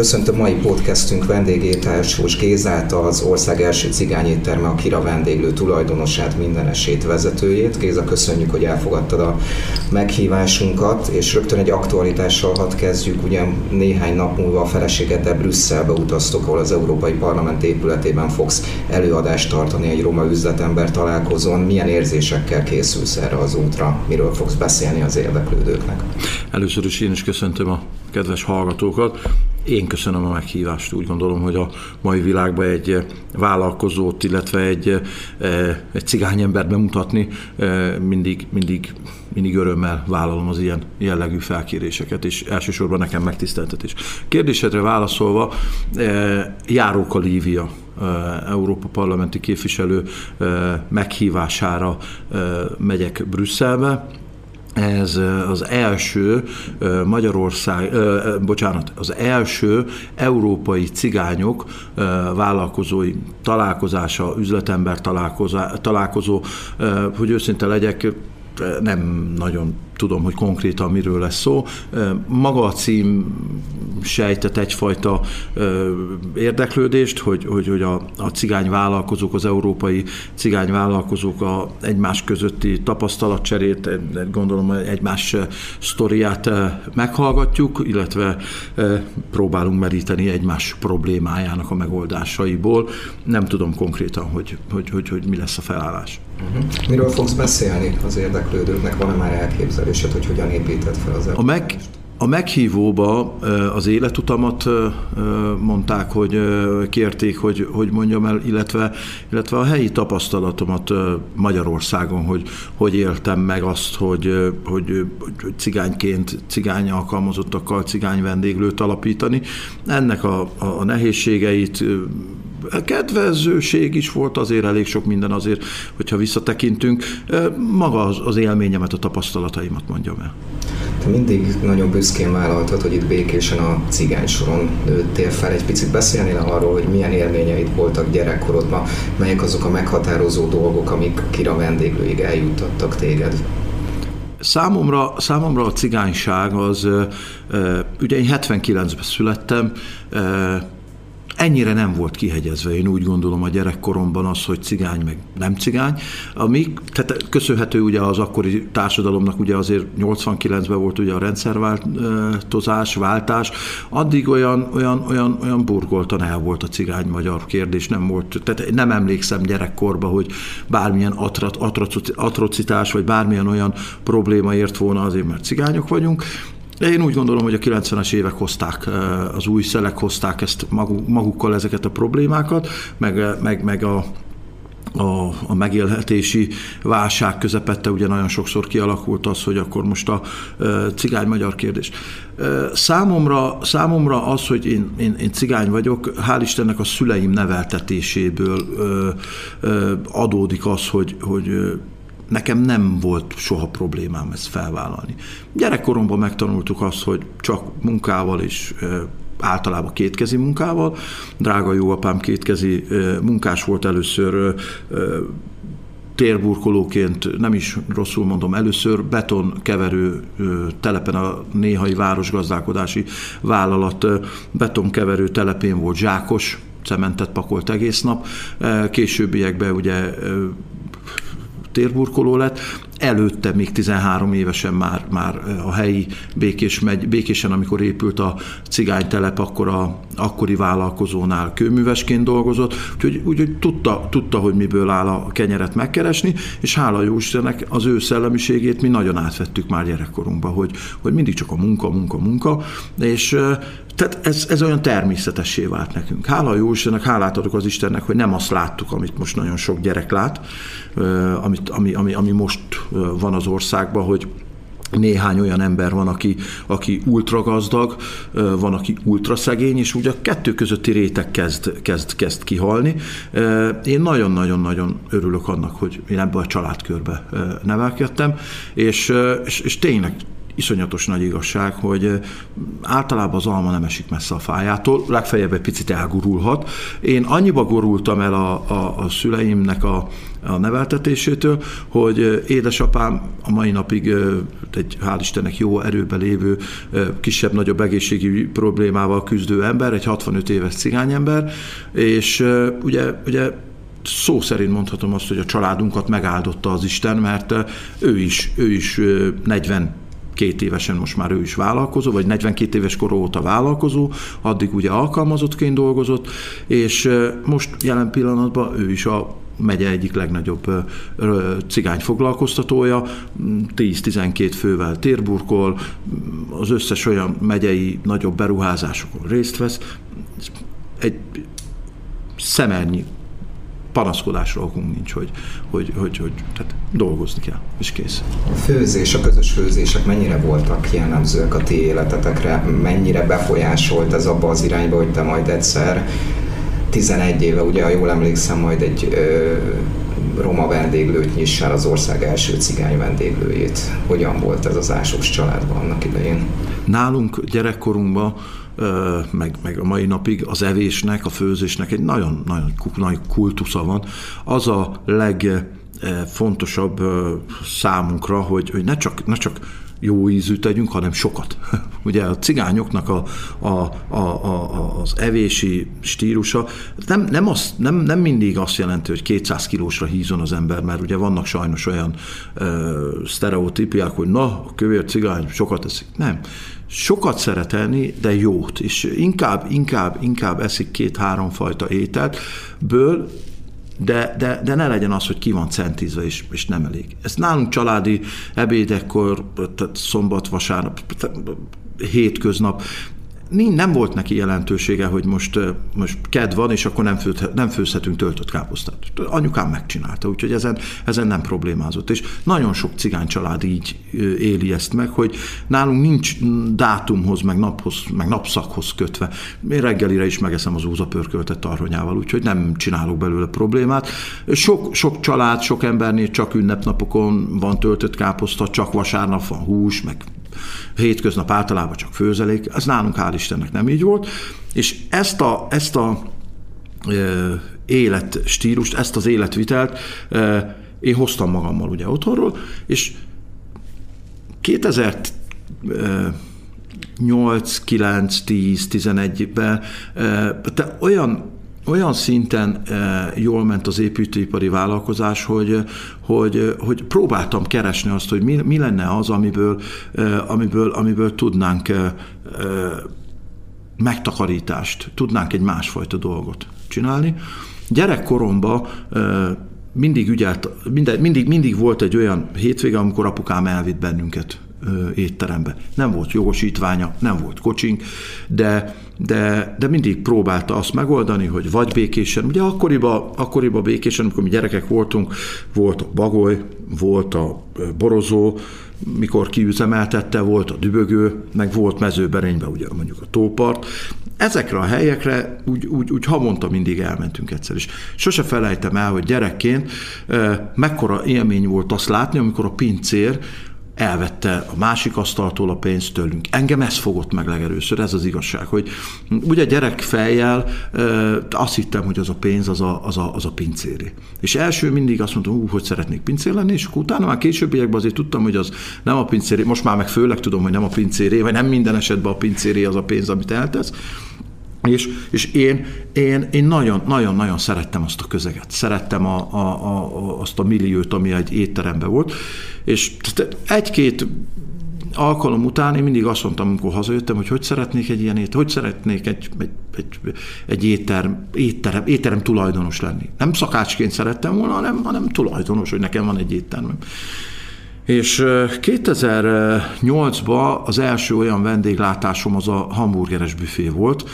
Köszöntöm mai podcastünk vendégét, Elsős Gézát, az ország első cigányétterme, a Kira vendéglő tulajdonosát, mindenesét, vezetőjét. Géza, köszönjük, hogy elfogadtad a meghívásunkat, és rögtön egy aktualitással hadd kezdjük. Ugye néhány nap múlva a feleségeddel Brüsszelbe utaztok, ahol az Európai Parlament épületében fogsz előadást tartani egy roma üzletember találkozón. Milyen érzésekkel készülsz erre az útra? Miről fogsz beszélni az érdeklődőknek? Először is én is köszöntöm a kedves hallgatókat. Én köszönöm a meghívást. Úgy gondolom, hogy a mai világban egy eh, vállalkozót, illetve egy, eh, egy cigányembert bemutatni eh, mindig, mindig, mindig örömmel vállalom az ilyen jellegű felkéréseket, és elsősorban nekem megtiszteltetés. Kérdésedre válaszolva, Járóka Lívia, Európa parlamenti képviselő meghívására megyek Brüsszelbe, ez az első Magyarország, bocsánat, az első európai cigányok vállalkozói találkozása, üzletember találkozó, hogy őszinte legyek, nem nagyon tudom, hogy konkrétan miről lesz szó. Maga a cím sejtett egyfajta érdeklődést, hogy, hogy, hogy a, a cigány vállalkozók, az európai cigány vállalkozók a egymás közötti tapasztalatcserét, gondolom egymás sztoriát meghallgatjuk, illetve próbálunk meríteni egymás problémájának a megoldásaiból. Nem tudom konkrétan, hogy, hogy, hogy, hogy mi lesz a felállás. Uh-huh. Miről fogsz beszélni az érdeklődőknek? Van-e már elképzelésed, hogy hogyan építed fel az a meg, a meghívóba az életutamat mondták, hogy kérték, hogy, hogy mondjam el, illetve, illetve a helyi tapasztalatomat Magyarországon, hogy hogy éltem meg azt, hogy, hogy, hogy cigányként cigány alkalmazottakkal cigány vendéglőt alapítani. Ennek a, a nehézségeit kedvezőség is volt azért elég sok minden azért, hogyha visszatekintünk. Maga az, az élményemet, a tapasztalataimat mondjam el. Te mindig nagyon büszkén vállaltad, hogy itt békésen a cigány soron nőttél fel. Egy picit beszélnél arról, hogy milyen élményeid voltak gyerekkorodban, melyek azok a meghatározó dolgok, amik kira vendéglőig eljuttattak téged? Számomra, számomra a cigányság az, ugye én 79-ben születtem, ennyire nem volt kihegyezve, én úgy gondolom a gyerekkoromban az, hogy cigány meg nem cigány, ami tehát köszönhető ugye az akkori társadalomnak ugye azért 89-ben volt ugye a rendszerváltozás, váltás, addig olyan, olyan, olyan, olyan burgoltan el volt a cigány-magyar kérdés, nem volt, tehát nem emlékszem gyerekkorba, hogy bármilyen atrocitás, vagy bármilyen olyan probléma ért volna azért, mert cigányok vagyunk, de én úgy gondolom, hogy a 90-es évek hozták, eh, az új szelek hozták ezt magukkal ezeket a problémákat, meg, eh, meg, meg a, a, a megélhetési válság közepette ugye nagyon sokszor kialakult az, hogy akkor most a e, cigány-magyar kérdés. E, számomra, számomra az, hogy én, én, én cigány vagyok, hál' Istennek a szüleim neveltetéséből e, e, adódik az, hogy, hogy nekem nem volt soha problémám ezt felvállalni. Gyerekkoromban megtanultuk azt, hogy csak munkával és általában kétkezi munkával. Drága jó apám kétkezi munkás volt először térburkolóként, nem is rosszul mondom, először betonkeverő telepen a néhai városgazdálkodási vállalat betonkeverő telepén volt zsákos, cementet pakolt egész nap. Későbbiekben ugye térburkoló lett, előtte még 13 évesen már, már a helyi Békés megy, Békésen, amikor épült a cigánytelep, akkor a akkori vállalkozónál kőművesként dolgozott, úgyhogy, úgyhogy tudta, tudta, hogy miből áll a kenyeret megkeresni, és hála jó Istennek az ő szellemiségét mi nagyon átvettük már gyerekkorunkban, hogy, hogy mindig csak a munka, munka, munka, és tehát ez, ez olyan természetessé vált nekünk. Hála jó Istennek, hálát adok az Istennek, hogy nem azt láttuk, amit most nagyon sok gyerek lát, amit, ami, ami, ami most van az országban, hogy néhány olyan ember van, aki, aki ultra gazdag, van, aki ultra szegény, és ugye a kettő közötti réteg kezd, kezd, kezd kihalni. Én nagyon-nagyon-nagyon örülök annak, hogy én ebbe a családkörbe nevelkedtem, és, és, és tényleg iszonyatos nagy igazság, hogy általában az alma nem esik messze a fájától, legfeljebb egy picit elgurulhat. Én annyiba gurultam el a, a, a szüleimnek a, a neveltetésétől, hogy édesapám a mai napig egy hál' Istennek jó erőben lévő, kisebb-nagyobb egészségi problémával küzdő ember, egy 65 éves cigányember, és ugye, ugye szó szerint mondhatom azt, hogy a családunkat megáldotta az Isten, mert ő is, ő is 40 két évesen most már ő is vállalkozó, vagy 42 éves kor óta vállalkozó, addig ugye alkalmazottként dolgozott, és most jelen pillanatban ő is a megye egyik legnagyobb cigány foglalkoztatója, 10-12 fővel térburkol, az összes olyan megyei nagyobb beruházásokon részt vesz. Egy szemernyi panaszkodásra okunk nincs, hogy, hogy, hogy, hogy tehát dolgozni kell, és kész. A főzés, a közös főzések mennyire voltak jellemzőek a ti életetekre? Mennyire befolyásolt ez abba az irányba, hogy te majd egyszer 11 éve, ugye, ha jól emlékszem, majd egy ö, roma vendéglőt nyissál az ország első cigány vendéglőjét. Hogyan volt ez az Ásós családban annak idején? Nálunk gyerekkorunkban meg, meg a mai napig az evésnek, a főzésnek egy nagyon, nagyon nagy kultusza van. Az a legfontosabb számunkra, hogy, hogy ne csak, ne csak jó ízű tegyünk, hanem sokat. Ugye a cigányoknak a, a, a, a, az evési stílusa nem, nem, az, nem, nem mindig azt jelenti, hogy 200 kilósra hízon az ember, mert ugye vannak sajnos olyan ö, sztereotípiák, hogy na, a kövér cigány sokat eszik. Nem. Sokat szeretelni, de jót, és inkább, inkább, inkább eszik két-három fajta ételt, ből de, de, de ne legyen az, hogy ki van centízve, és, és nem elég. Ez nálunk családi ebédekkor, tehát szombat, vasárnap, hétköznap nem volt neki jelentősége, hogy most, most kedv van, és akkor nem, fő, nem főzhetünk töltött káposztát. Anyukám megcsinálta, úgyhogy ezen, ezen nem problémázott. És nagyon sok cigány család így éli ezt meg, hogy nálunk nincs dátumhoz, meg naphoz, meg napszakhoz kötve. Én reggelire is megeszem az úzapörköltet tarhonyával, úgyhogy nem csinálok belőle problémát. Sok, sok család, sok embernél csak ünnepnapokon van töltött káposzta, csak vasárnap van hús, meg hétköznap általában csak főzelék, ez nálunk hál' Istennek nem így volt, és ezt a, ezt a e, életstílust, ezt az életvitelt e, én hoztam magammal ugye otthonról, és 2000 8, 9, 10, 11-ben te olyan olyan szinten eh, jól ment az építőipari vállalkozás, hogy, hogy, hogy próbáltam keresni azt, hogy mi, mi lenne az, amiből, eh, amiből, amiből tudnánk eh, megtakarítást, tudnánk egy másfajta dolgot csinálni. Gyerekkoromban mindig ügyelt, mindig, mindig, mindig volt egy olyan hétvége, amikor apukám elvitt bennünket étterembe. Nem volt jogosítványa, nem volt kocsink, de, de, de mindig próbálta azt megoldani, hogy vagy békésen, ugye akkoriban, akkoriban békésen, amikor mi gyerekek voltunk, volt a bagoly, volt a borozó, mikor kiüzemeltette, volt a dübögő, meg volt mezőberényben ugye mondjuk a tópart. Ezekre a helyekre úgy, úgy, úgy havonta mindig elmentünk egyszer is. Sose felejtem el, hogy gyerekként mekkora élmény volt azt látni, amikor a pincér elvette a másik asztaltól a pénzt tőlünk. Engem ez fogott meg legelőször, ez az igazság, hogy ugye gyerek fejjel azt hittem, hogy az a pénz az a, az a, az a pincéri. És első mindig azt mondtam, hogy szeretnék pincér lenni, és akkor utána már későbbiekben azért tudtam, hogy az nem a pincéri, most már meg főleg tudom, hogy nem a pincéri, vagy nem minden esetben a pincéri az a pénz, amit eltesz, és, és én, én, én nagyon, nagyon, nagyon szerettem azt a közeget, szerettem a, a, a, azt a milliót, ami egy étteremben volt, és egy-két alkalom után én mindig azt mondtam, amikor hazajöttem, hogy hogy szeretnék egy ilyen étterem, hogy szeretnék egy, egy, egy, egy étterem, étterem, étterem tulajdonos lenni. Nem szakácsként szerettem volna, hanem, hanem tulajdonos, hogy nekem van egy étterem. És 2008-ban az első olyan vendéglátásom az a hamburgeres büfé volt,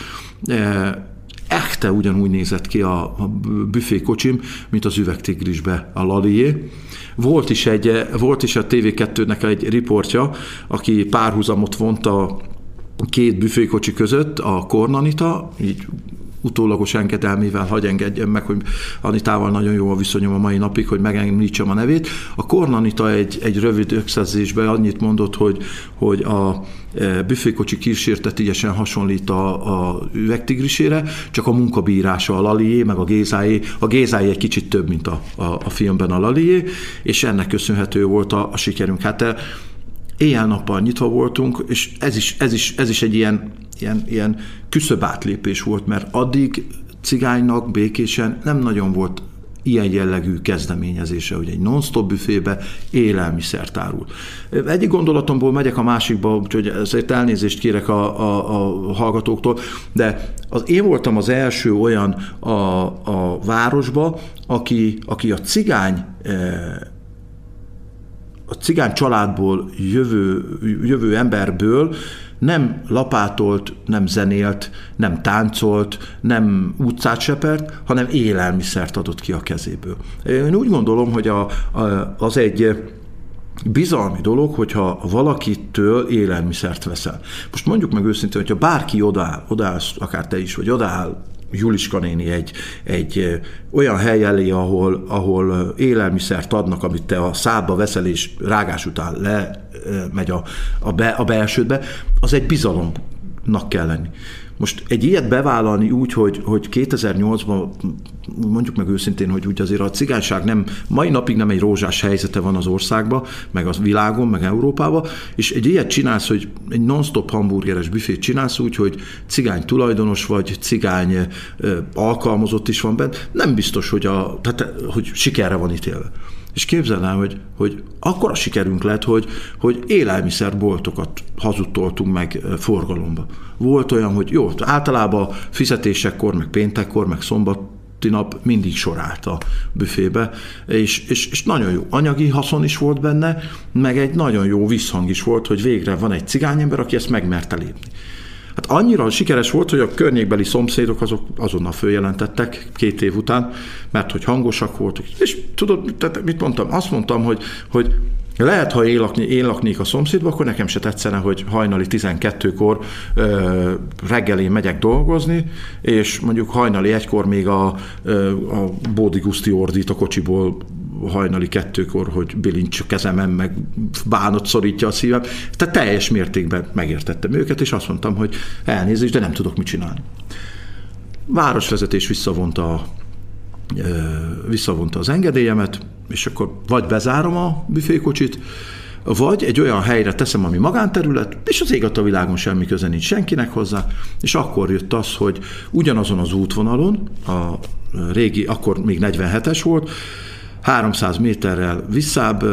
Echte ugyanúgy nézett ki a, a büfékocsim, mint az üvegtigrisbe a Lalié. Volt is, egy, volt is a TV2-nek egy riportja, aki párhuzamot vont a két büfékocsi között, a Kornanita, így utólagos engedelmével hagy engedjem meg, hogy Anitával nagyon jó a viszonyom a mai napig, hogy megemlítsem a nevét. A Kornanita egy, egy rövid összezésben annyit mondott, hogy, hogy a e, büfékocsi kísértetélyesen hasonlít a, a üvegtigrisére, csak a munkabírása a Lalié, meg a Gézáé. A Gézáé egy kicsit több, mint a, a, a filmben a Lalié, és ennek köszönhető volt a, a sikerünk. Hát éjjel-nappal nyitva voltunk, és ez is, ez is, ez is egy ilyen, ilyen, ilyen küszöbb átlépés volt, mert addig cigánynak békésen nem nagyon volt ilyen jellegű kezdeményezése, hogy egy non-stop büfébe élelmiszert árul. Egyik gondolatomból megyek a másikba, úgyhogy ezért elnézést kérek a, a, a hallgatóktól, de az, én voltam az első olyan a, a városba, aki, aki a cigány eh, a cigány családból jövő, jövő emberből nem lapátolt, nem zenélt, nem táncolt, nem utcát sepert, hanem élelmiszert adott ki a kezéből. Én úgy gondolom, hogy a, a, az egy bizalmi dolog, hogyha valakitől élelmiszert veszel. Most mondjuk meg őszintén, hogyha bárki odaáll, odaáll, akár te is, vagy odaáll Juliska néni egy, egy olyan hely elé, ahol, ahol élelmiszert adnak, amit te a szádba veszel, és rágás után le megy a, a, be, a belsődbe, az egy bizalomnak kell lenni. Most egy ilyet bevállalni úgy, hogy, hogy 2008-ban mondjuk meg őszintén, hogy úgy azért a cigányság nem, mai napig nem egy rózsás helyzete van az országban, meg az világon, meg Európában, és egy ilyet csinálsz, hogy egy non-stop hamburgeres büfét csinálsz úgy, hogy cigány tulajdonos vagy, cigány alkalmazott is van bent, nem biztos, hogy, a, tehát, hogy sikerre van ítélve. És képzeld el, hogy, hogy akkor a sikerünk lett, hogy, hogy élelmiszerboltokat hazudtoltunk meg forgalomba. Volt olyan, hogy jó, általában fizetésekkor, meg péntekkor, meg szombat nap mindig sorált a büfébe, és, és, és nagyon jó anyagi haszon is volt benne, meg egy nagyon jó visszhang is volt, hogy végre van egy cigányember, aki ezt megmerte lépni. Hát annyira sikeres volt, hogy a környékbeli szomszédok azok azonnal följelentettek két év után, mert hogy hangosak voltak. És tudod, tehát mit mondtam? Azt mondtam, hogy, hogy lehet, ha én, lakni, én laknék a szomszédba, akkor nekem se tetszene, hogy hajnali 12-kor ö, reggelén megyek dolgozni, és mondjuk hajnali egykor még a, a Bódi Guszti ordít a kocsiból hajnali kettőkor, hogy bilincs kezemem, meg bánat szorítja a szívem. Tehát teljes mértékben megértettem őket, és azt mondtam, hogy elnézést, de nem tudok mit csinálni. Városvezetés visszavonta visszavonta az engedélyemet, és akkor vagy bezárom a büfékocsit, vagy egy olyan helyre teszem, ami magánterület, és az ég a világon semmi köze nincs senkinek hozzá, és akkor jött az, hogy ugyanazon az útvonalon, a régi, akkor még 47-es volt, 300 méterrel visszább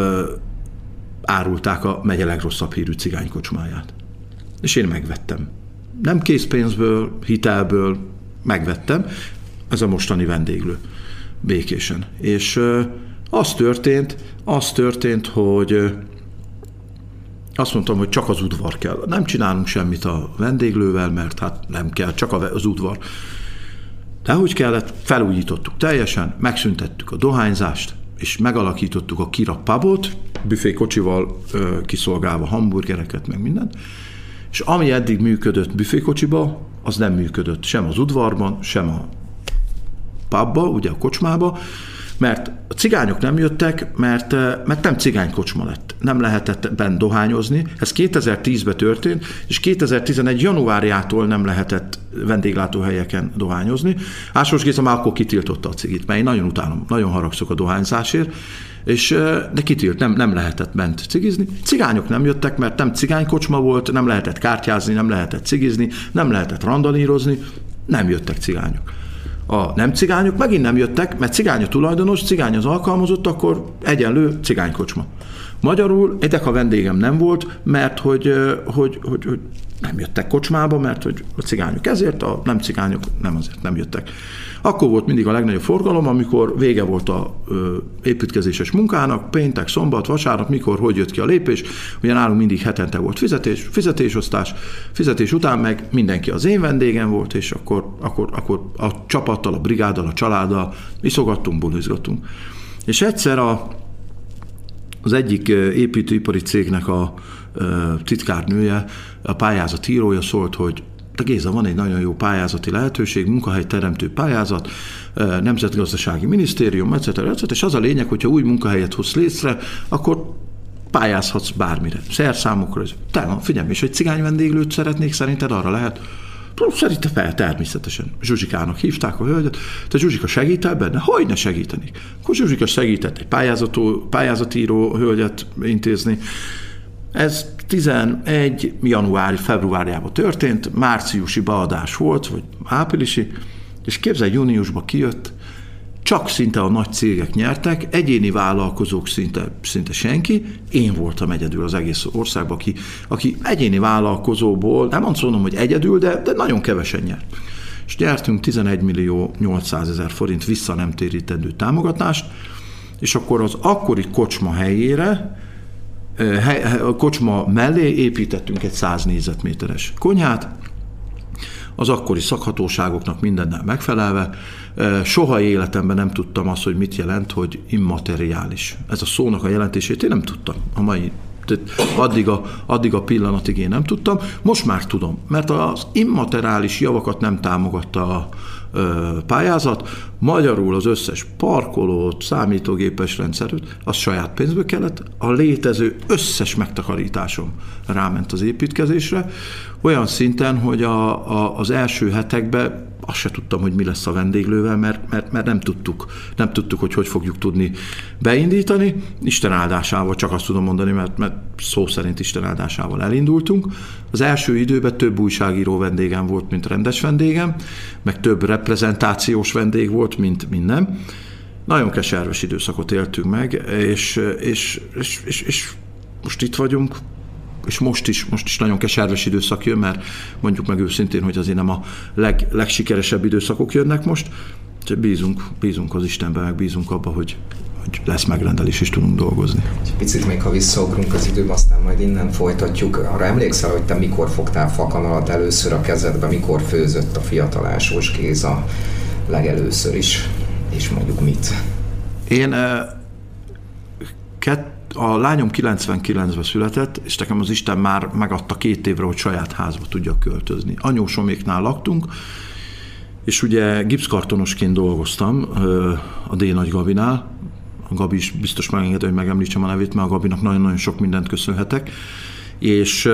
árulták a megye legrosszabb hírű cigánykocsmáját. És én megvettem. Nem készpénzből, hitelből megvettem, ez a mostani vendéglő békésen. És az történt, az történt, hogy azt mondtam, hogy csak az udvar kell. Nem csinálunk semmit a vendéglővel, mert hát nem kell, csak az udvar. De úgy kellett, felújítottuk teljesen, megszüntettük a dohányzást, és megalakítottuk a Kira pubot, büfékocsival kiszolgálva hamburgereket, meg mindent, és ami eddig működött büfékocsiba, az nem működött sem az udvarban, sem a pubba, ugye a kocsmába, mert a cigányok nem jöttek, mert, mert nem cigánykocsma lett. Nem lehetett bent dohányozni. Ez 2010-ben történt, és 2011. januárjától nem lehetett vendéglátóhelyeken dohányozni. Ásós Géza már akkor kitiltotta a cigit, mert én nagyon utálom, nagyon haragszok a dohányzásért, és, de kitilt, nem, nem lehetett bent cigizni. Cigányok nem jöttek, mert nem cigánykocsma volt, nem lehetett kártyázni, nem lehetett cigizni, nem lehetett randalírozni, nem jöttek cigányok a nem cigányok megint nem jöttek, mert cigány a tulajdonos, cigány az alkalmazott, akkor egyenlő cigánykocsma. Magyarul egy a vendégem nem volt, mert hogy, hogy, hogy, hogy nem jöttek kocsmába, mert hogy a cigányok ezért, a nem cigányok nem azért nem jöttek. Akkor volt mindig a legnagyobb forgalom, amikor vége volt a ö, építkezéses munkának, péntek, szombat, vasárnap, mikor, hogy jött ki a lépés. Ugye nálunk mindig hetente volt fizetés, fizetésosztás, fizetés után meg mindenki az én vendégem volt, és akkor, akkor, akkor a csapattal, a brigáddal, a családdal iszogattunk, bulizgattunk. És egyszer a, az egyik építőipari cégnek a titkárnője, a pályázat írója szólt, hogy Géza, van egy nagyon jó pályázati lehetőség, munkahely teremtő pályázat, Nemzetgazdasági Minisztérium, etc. etc. És az a lényeg, hogyha új munkahelyet hoz létre, akkor pályázhatsz bármire. Szerszámokra. Te, figyelj, és egy cigány vendéglőt szeretnék, szerinted arra lehet? Szerintem fel, természetesen. Zsuzsikának hívták a hölgyet, te Zsuzsika segítel benne? Hogy ne segítenik? Akkor Zsuzsika segített egy pályázató, pályázatíró hölgyet intézni. Ez 11. januári, februárjában történt, márciusi beadás volt, vagy áprilisi, és képzel, júniusban kijött, csak szinte a nagy cégek nyertek, egyéni vállalkozók szinte, szinte senki, én voltam egyedül az egész országban, aki, aki egyéni vállalkozóból, nem azt mondom, hogy egyedül, de, de nagyon kevesen nyert. És nyertünk 11 millió 800 ezer forint vissza nem térítendő támogatást, és akkor az akkori kocsma helyére, a kocsma mellé építettünk egy 100 négyzetméteres konyhát, az akkori szakhatóságoknak mindennel megfelelve. Soha életemben nem tudtam azt, hogy mit jelent, hogy immateriális. Ez a szónak a jelentését én nem tudtam. A mai addig a, addig a pillanatig én nem tudtam, most már tudom, mert az immateriális javakat nem támogatta a pályázat, magyarul az összes parkolót, számítógépes rendszerűt, az saját pénzből kellett, a létező összes megtakarításom ráment az építkezésre, olyan szinten, hogy a, a, az első hetekben azt se tudtam, hogy mi lesz a vendéglővel, mert, mert, mert nem tudtuk, nem tudtuk, hogy hogy fogjuk tudni beindítani. Isten áldásával csak azt tudom mondani, mert, mert szó szerint Isten áldásával elindultunk. Az első időben több újságíró vendégem volt, mint rendes vendégem, meg több reprezentációs vendég volt, mint, mint nem. Nagyon keserves időszakot éltünk meg, és, és, és, és, és most itt vagyunk, és most is, most is nagyon keserves időszak jön, mert mondjuk meg őszintén, hogy azért nem a leg, legsikeresebb időszakok jönnek most, Úgyhogy bízunk, bízunk az Istenben, meg bízunk abba, hogy, hogy lesz megrendelés, és tudunk dolgozni. Picit még, ha visszaugrunk az időbe, aztán majd innen folytatjuk. Arra emlékszel, hogy te mikor fogtál fakanalat először a kezedbe, mikor főzött a fiatal Ásós Géza legelőször is, és mondjuk mit? Én eh, kett, a lányom 99-ben született, és nekem az Isten már megadta két évre, hogy saját házba tudjak költözni. Anyósoméknál laktunk, és ugye gipszkartonosként dolgoztam a D. Nagy Gabinál, a Gabi is biztos megengedő, hogy megemlítsem a nevét, mert a Gabinak nagyon-nagyon sok mindent köszönhetek, és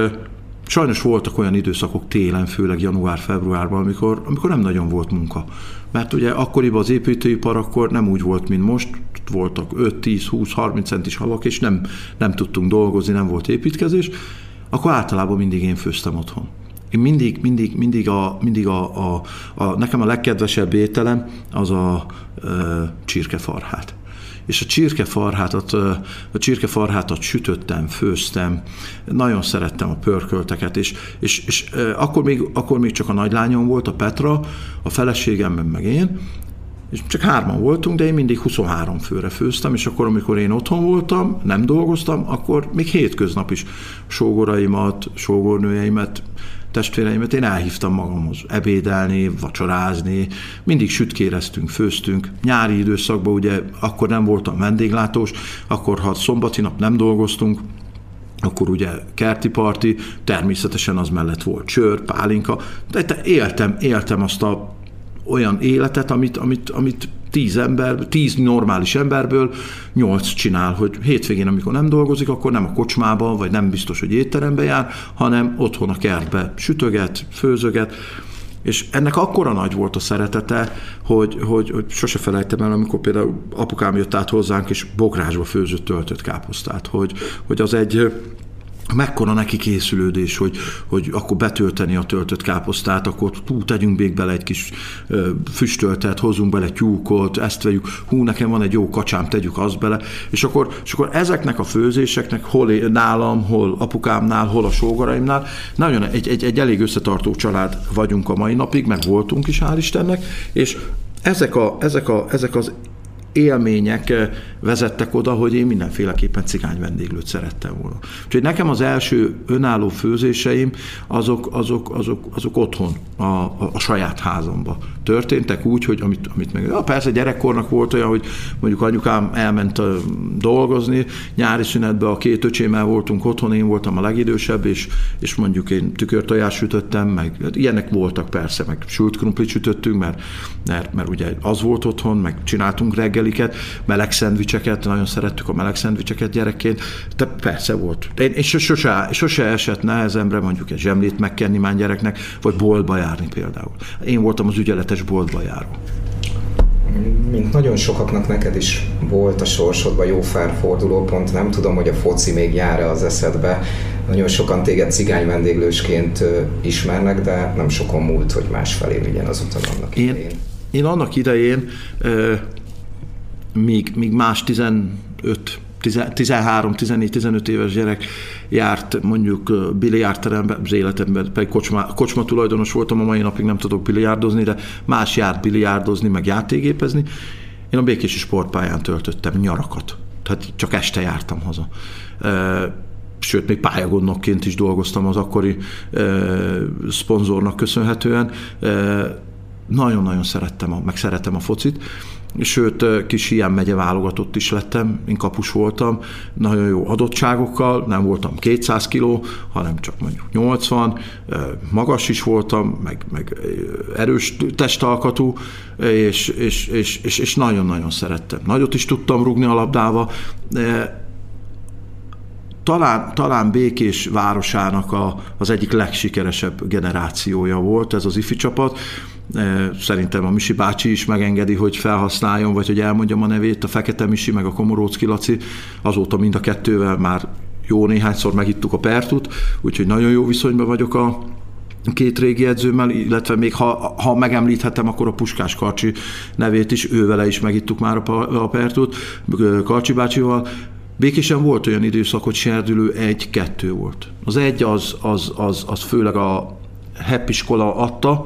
sajnos voltak olyan időszakok télen, főleg január-februárban, amikor, amikor nem nagyon volt munka. Mert ugye akkoriban az építőipar akkor nem úgy volt, mint most, voltak 5-10-20-30 centis havak, és nem, nem tudtunk dolgozni, nem volt építkezés, akkor általában mindig én főztem otthon. Én mindig, mindig, mindig, a, mindig a, a, a, nekem a legkedvesebb ételem az a, a csirkefarhát és a csirkefarhátat, a csirkefarhátat sütöttem, főztem, nagyon szerettem a pörkölteket, és, és, és akkor, még, akkor még csak a nagylányom volt, a Petra, a feleségem, meg én, és csak hárman voltunk, de én mindig 23 főre főztem, és akkor, amikor én otthon voltam, nem dolgoztam, akkor még hétköznap is sógoraimat, sógornőjeimet, testvéreimet én elhívtam magamhoz ebédelni, vacsorázni, mindig sütkéreztünk, főztünk. Nyári időszakban ugye akkor nem voltam vendéglátós, akkor ha szombati nap nem dolgoztunk, akkor ugye kerti parti, természetesen az mellett volt csőr, pálinka, de éltem, éltem azt a olyan életet, amit, amit, amit tíz ember, tíz normális emberből nyolc csinál, hogy hétvégén, amikor nem dolgozik, akkor nem a kocsmában, vagy nem biztos, hogy étterembe jár, hanem otthon a kertbe sütöget, főzöget, és ennek akkora nagy volt a szeretete, hogy, hogy, hogy sose felejtem el, amikor például apukám jött át hozzánk, és bográsba főzött töltött káposztát, hogy, hogy az egy mekkora neki készülődés, hogy, hogy akkor betölteni a töltött káposztát, akkor hú, tegyünk még bele egy kis ö, füstöltet, hozzunk bele tyúkot, ezt vegyük, hú, nekem van egy jó kacsám, tegyük azt bele, és akkor, és akkor ezeknek a főzéseknek hol nálam, hol apukámnál, hol a sógoraimnál, nagyon egy, egy, egy elég összetartó család vagyunk a mai napig, meg voltunk is, hál' Istennek, és ezek, a, ezek, a, ezek az élmények vezettek oda, hogy én mindenféleképpen cigány vendéglőt szerettem volna. Úgyhogy nekem az első önálló főzéseim azok, azok, azok, azok otthon, a, a, a saját házamba történtek úgy, hogy amit, amit meg... Ja, persze gyerekkornak volt olyan, hogy mondjuk anyukám elment dolgozni, nyári szünetben a két öcsémmel voltunk otthon, én voltam a legidősebb, és, és mondjuk én tükörtojás sütöttem, meg hát ilyenek voltak persze, meg sült krumplit sütöttünk, mert, mert, mert ugye az volt otthon, meg csináltunk reggeliket, meleg szendvicseket, nagyon szerettük a meleg szendvicseket gyerekként, de persze volt. Én, én sose, sose esett nehezemre mondjuk egy zsemlét megkenni már gyereknek, vagy boltba járni például. Én voltam az ügyeletes boltba járó mint nagyon sokaknak neked is volt a sorsodban jó fordulópont, nem tudom, hogy a foci még jár az eszedbe. Nagyon sokan téged cigány vendéglősként ismernek, de nem sokon múlt, hogy másfelé vigyen az utat annak én, idején. Én annak idején, míg, míg más 15 13-14-15 éves gyerek járt mondjuk biliárdterembe, az életemben pedig kocsma, kocsma tulajdonos voltam, a mai napig nem tudok biliárdozni, de más járt biliárdozni, meg játékgépezni. Én a Békési sportpályán töltöttem nyarakat, tehát csak este jártam haza. Sőt, még pályagondnokként is dolgoztam az akkori szponzornak köszönhetően. Nagyon-nagyon szerettem, a, meg szeretem a focit sőt, kis ilyen megye válogatott is lettem, én kapus voltam, nagyon jó adottságokkal, nem voltam 200 kiló, hanem csak mondjuk 80, magas is voltam, meg, meg erős testalkatú, és, és, és, és, és nagyon-nagyon szerettem. Nagyot is tudtam rugni a labdába, talán, talán Békés városának a, az egyik legsikeresebb generációja volt ez az ifi csapat. Szerintem a Misi bácsi is megengedi, hogy felhasználjon, vagy hogy elmondjam a nevét, a Fekete Misi, meg a Komorócki Laci. Azóta mind a kettővel már jó néhányszor megittuk a pertut, úgyhogy nagyon jó viszonyban vagyok a, két régi edzőmmel, illetve még ha, ha megemlíthetem, akkor a Puskás Karcsi nevét is, ővele is megittuk már a, a pertut, Karcsi bácsival. Békésen volt olyan időszak, hogy serdülő egy-kettő volt. Az egy az, az, az, az főleg a HEP iskola adta,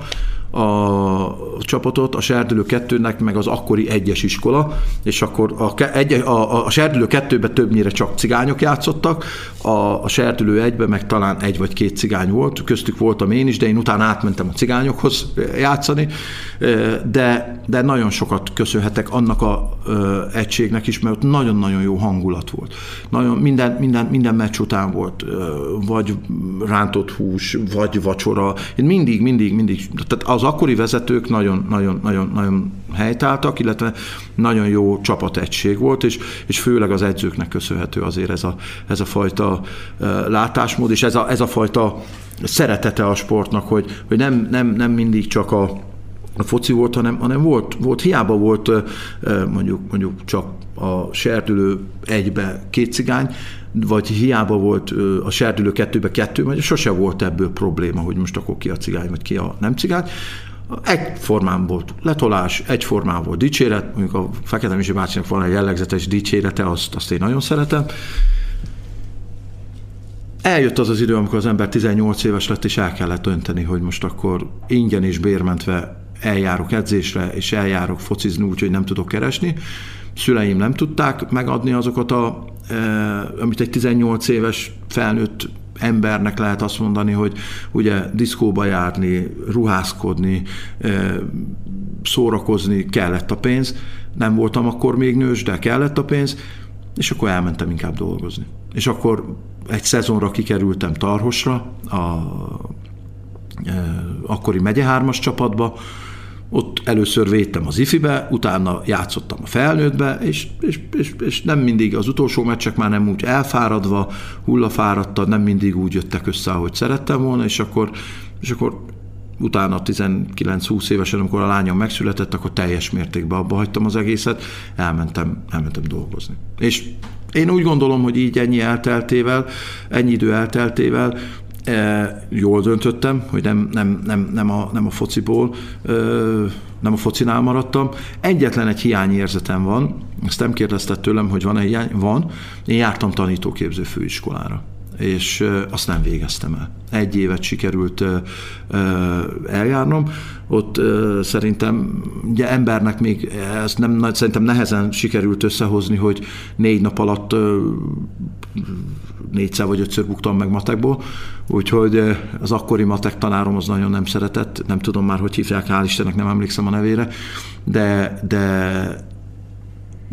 a csapatot, a Serdülő kettőnek meg az akkori egyes iskola, és akkor a, egy, a, a Serdülő kettőben többnyire csak cigányok játszottak, a, a Serdülő egyben meg talán egy vagy két cigány volt, köztük voltam én is, de én utána átmentem a cigányokhoz játszani, de, de nagyon sokat köszönhetek annak a ö, egységnek is, mert ott nagyon-nagyon jó hangulat volt. Nagyon, minden, minden, minden meccs után volt, vagy rántott hús, vagy vacsora, én mindig, mindig, mindig, tehát az az akkori vezetők nagyon, nagyon, nagyon, nagyon helytáltak, illetve nagyon jó csapategység volt, és, és főleg az edzőknek köszönhető azért ez a, ez a fajta látásmód, és ez a, ez a fajta szeretete a sportnak, hogy, hogy nem, nem, nem mindig csak a, a foci volt, hanem, hanem volt, volt, hiába volt mondjuk, mondjuk csak a serdülő egybe két cigány, vagy hiába volt a serdülő kettőbe kettő, vagy sose volt ebből probléma, hogy most akkor ki a cigány, vagy ki a nem cigány. Egyformán volt letolás, egyformán volt dicséret, mondjuk a Fekete Misi bácsinak van egy jellegzetes dicsérete, azt, azt én nagyon szeretem. Eljött az az idő, amikor az ember 18 éves lett, és el kellett dönteni, hogy most akkor ingyen és bérmentve eljárok edzésre, és eljárok focizni úgy, hogy nem tudok keresni. Szüleim nem tudták megadni azokat a amit egy 18 éves felnőtt embernek lehet azt mondani, hogy ugye diszkóba járni, ruházkodni, szórakozni kellett a pénz. Nem voltam akkor még nős, de kellett a pénz, és akkor elmentem inkább dolgozni. És akkor egy szezonra kikerültem Tarhosra, a akkori megye hármas csapatba, ott először védtem az ifibe, utána játszottam a felnőttbe, és, és, és, és nem mindig az utolsó meccsek már nem úgy elfáradva, hullafáradta, nem mindig úgy jöttek össze, ahogy szerettem volna, és akkor, és akkor utána 19-20 évesen, amikor a lányom megszületett, akkor teljes mértékben abba hagytam az egészet, elmentem, elmentem dolgozni. És én úgy gondolom, hogy így ennyi elteltével, ennyi idő elteltével jól döntöttem, hogy nem, nem, nem, nem, a, nem a fociból, nem a focinál maradtam. Egyetlen egy hiányérzetem van, ezt nem kérdezted tőlem, hogy van-e hiány? Van. Én jártam tanítóképző főiskolára. és azt nem végeztem el. Egy évet sikerült eljárnom, ott szerintem ugye embernek még ezt nem, szerintem nehezen sikerült összehozni, hogy négy nap alatt négyszer vagy ötször buktam meg matekból, úgyhogy az akkori matek tanárom az nagyon nem szeretett, nem tudom már, hogy hívják, hál' Istennek nem emlékszem a nevére, de, de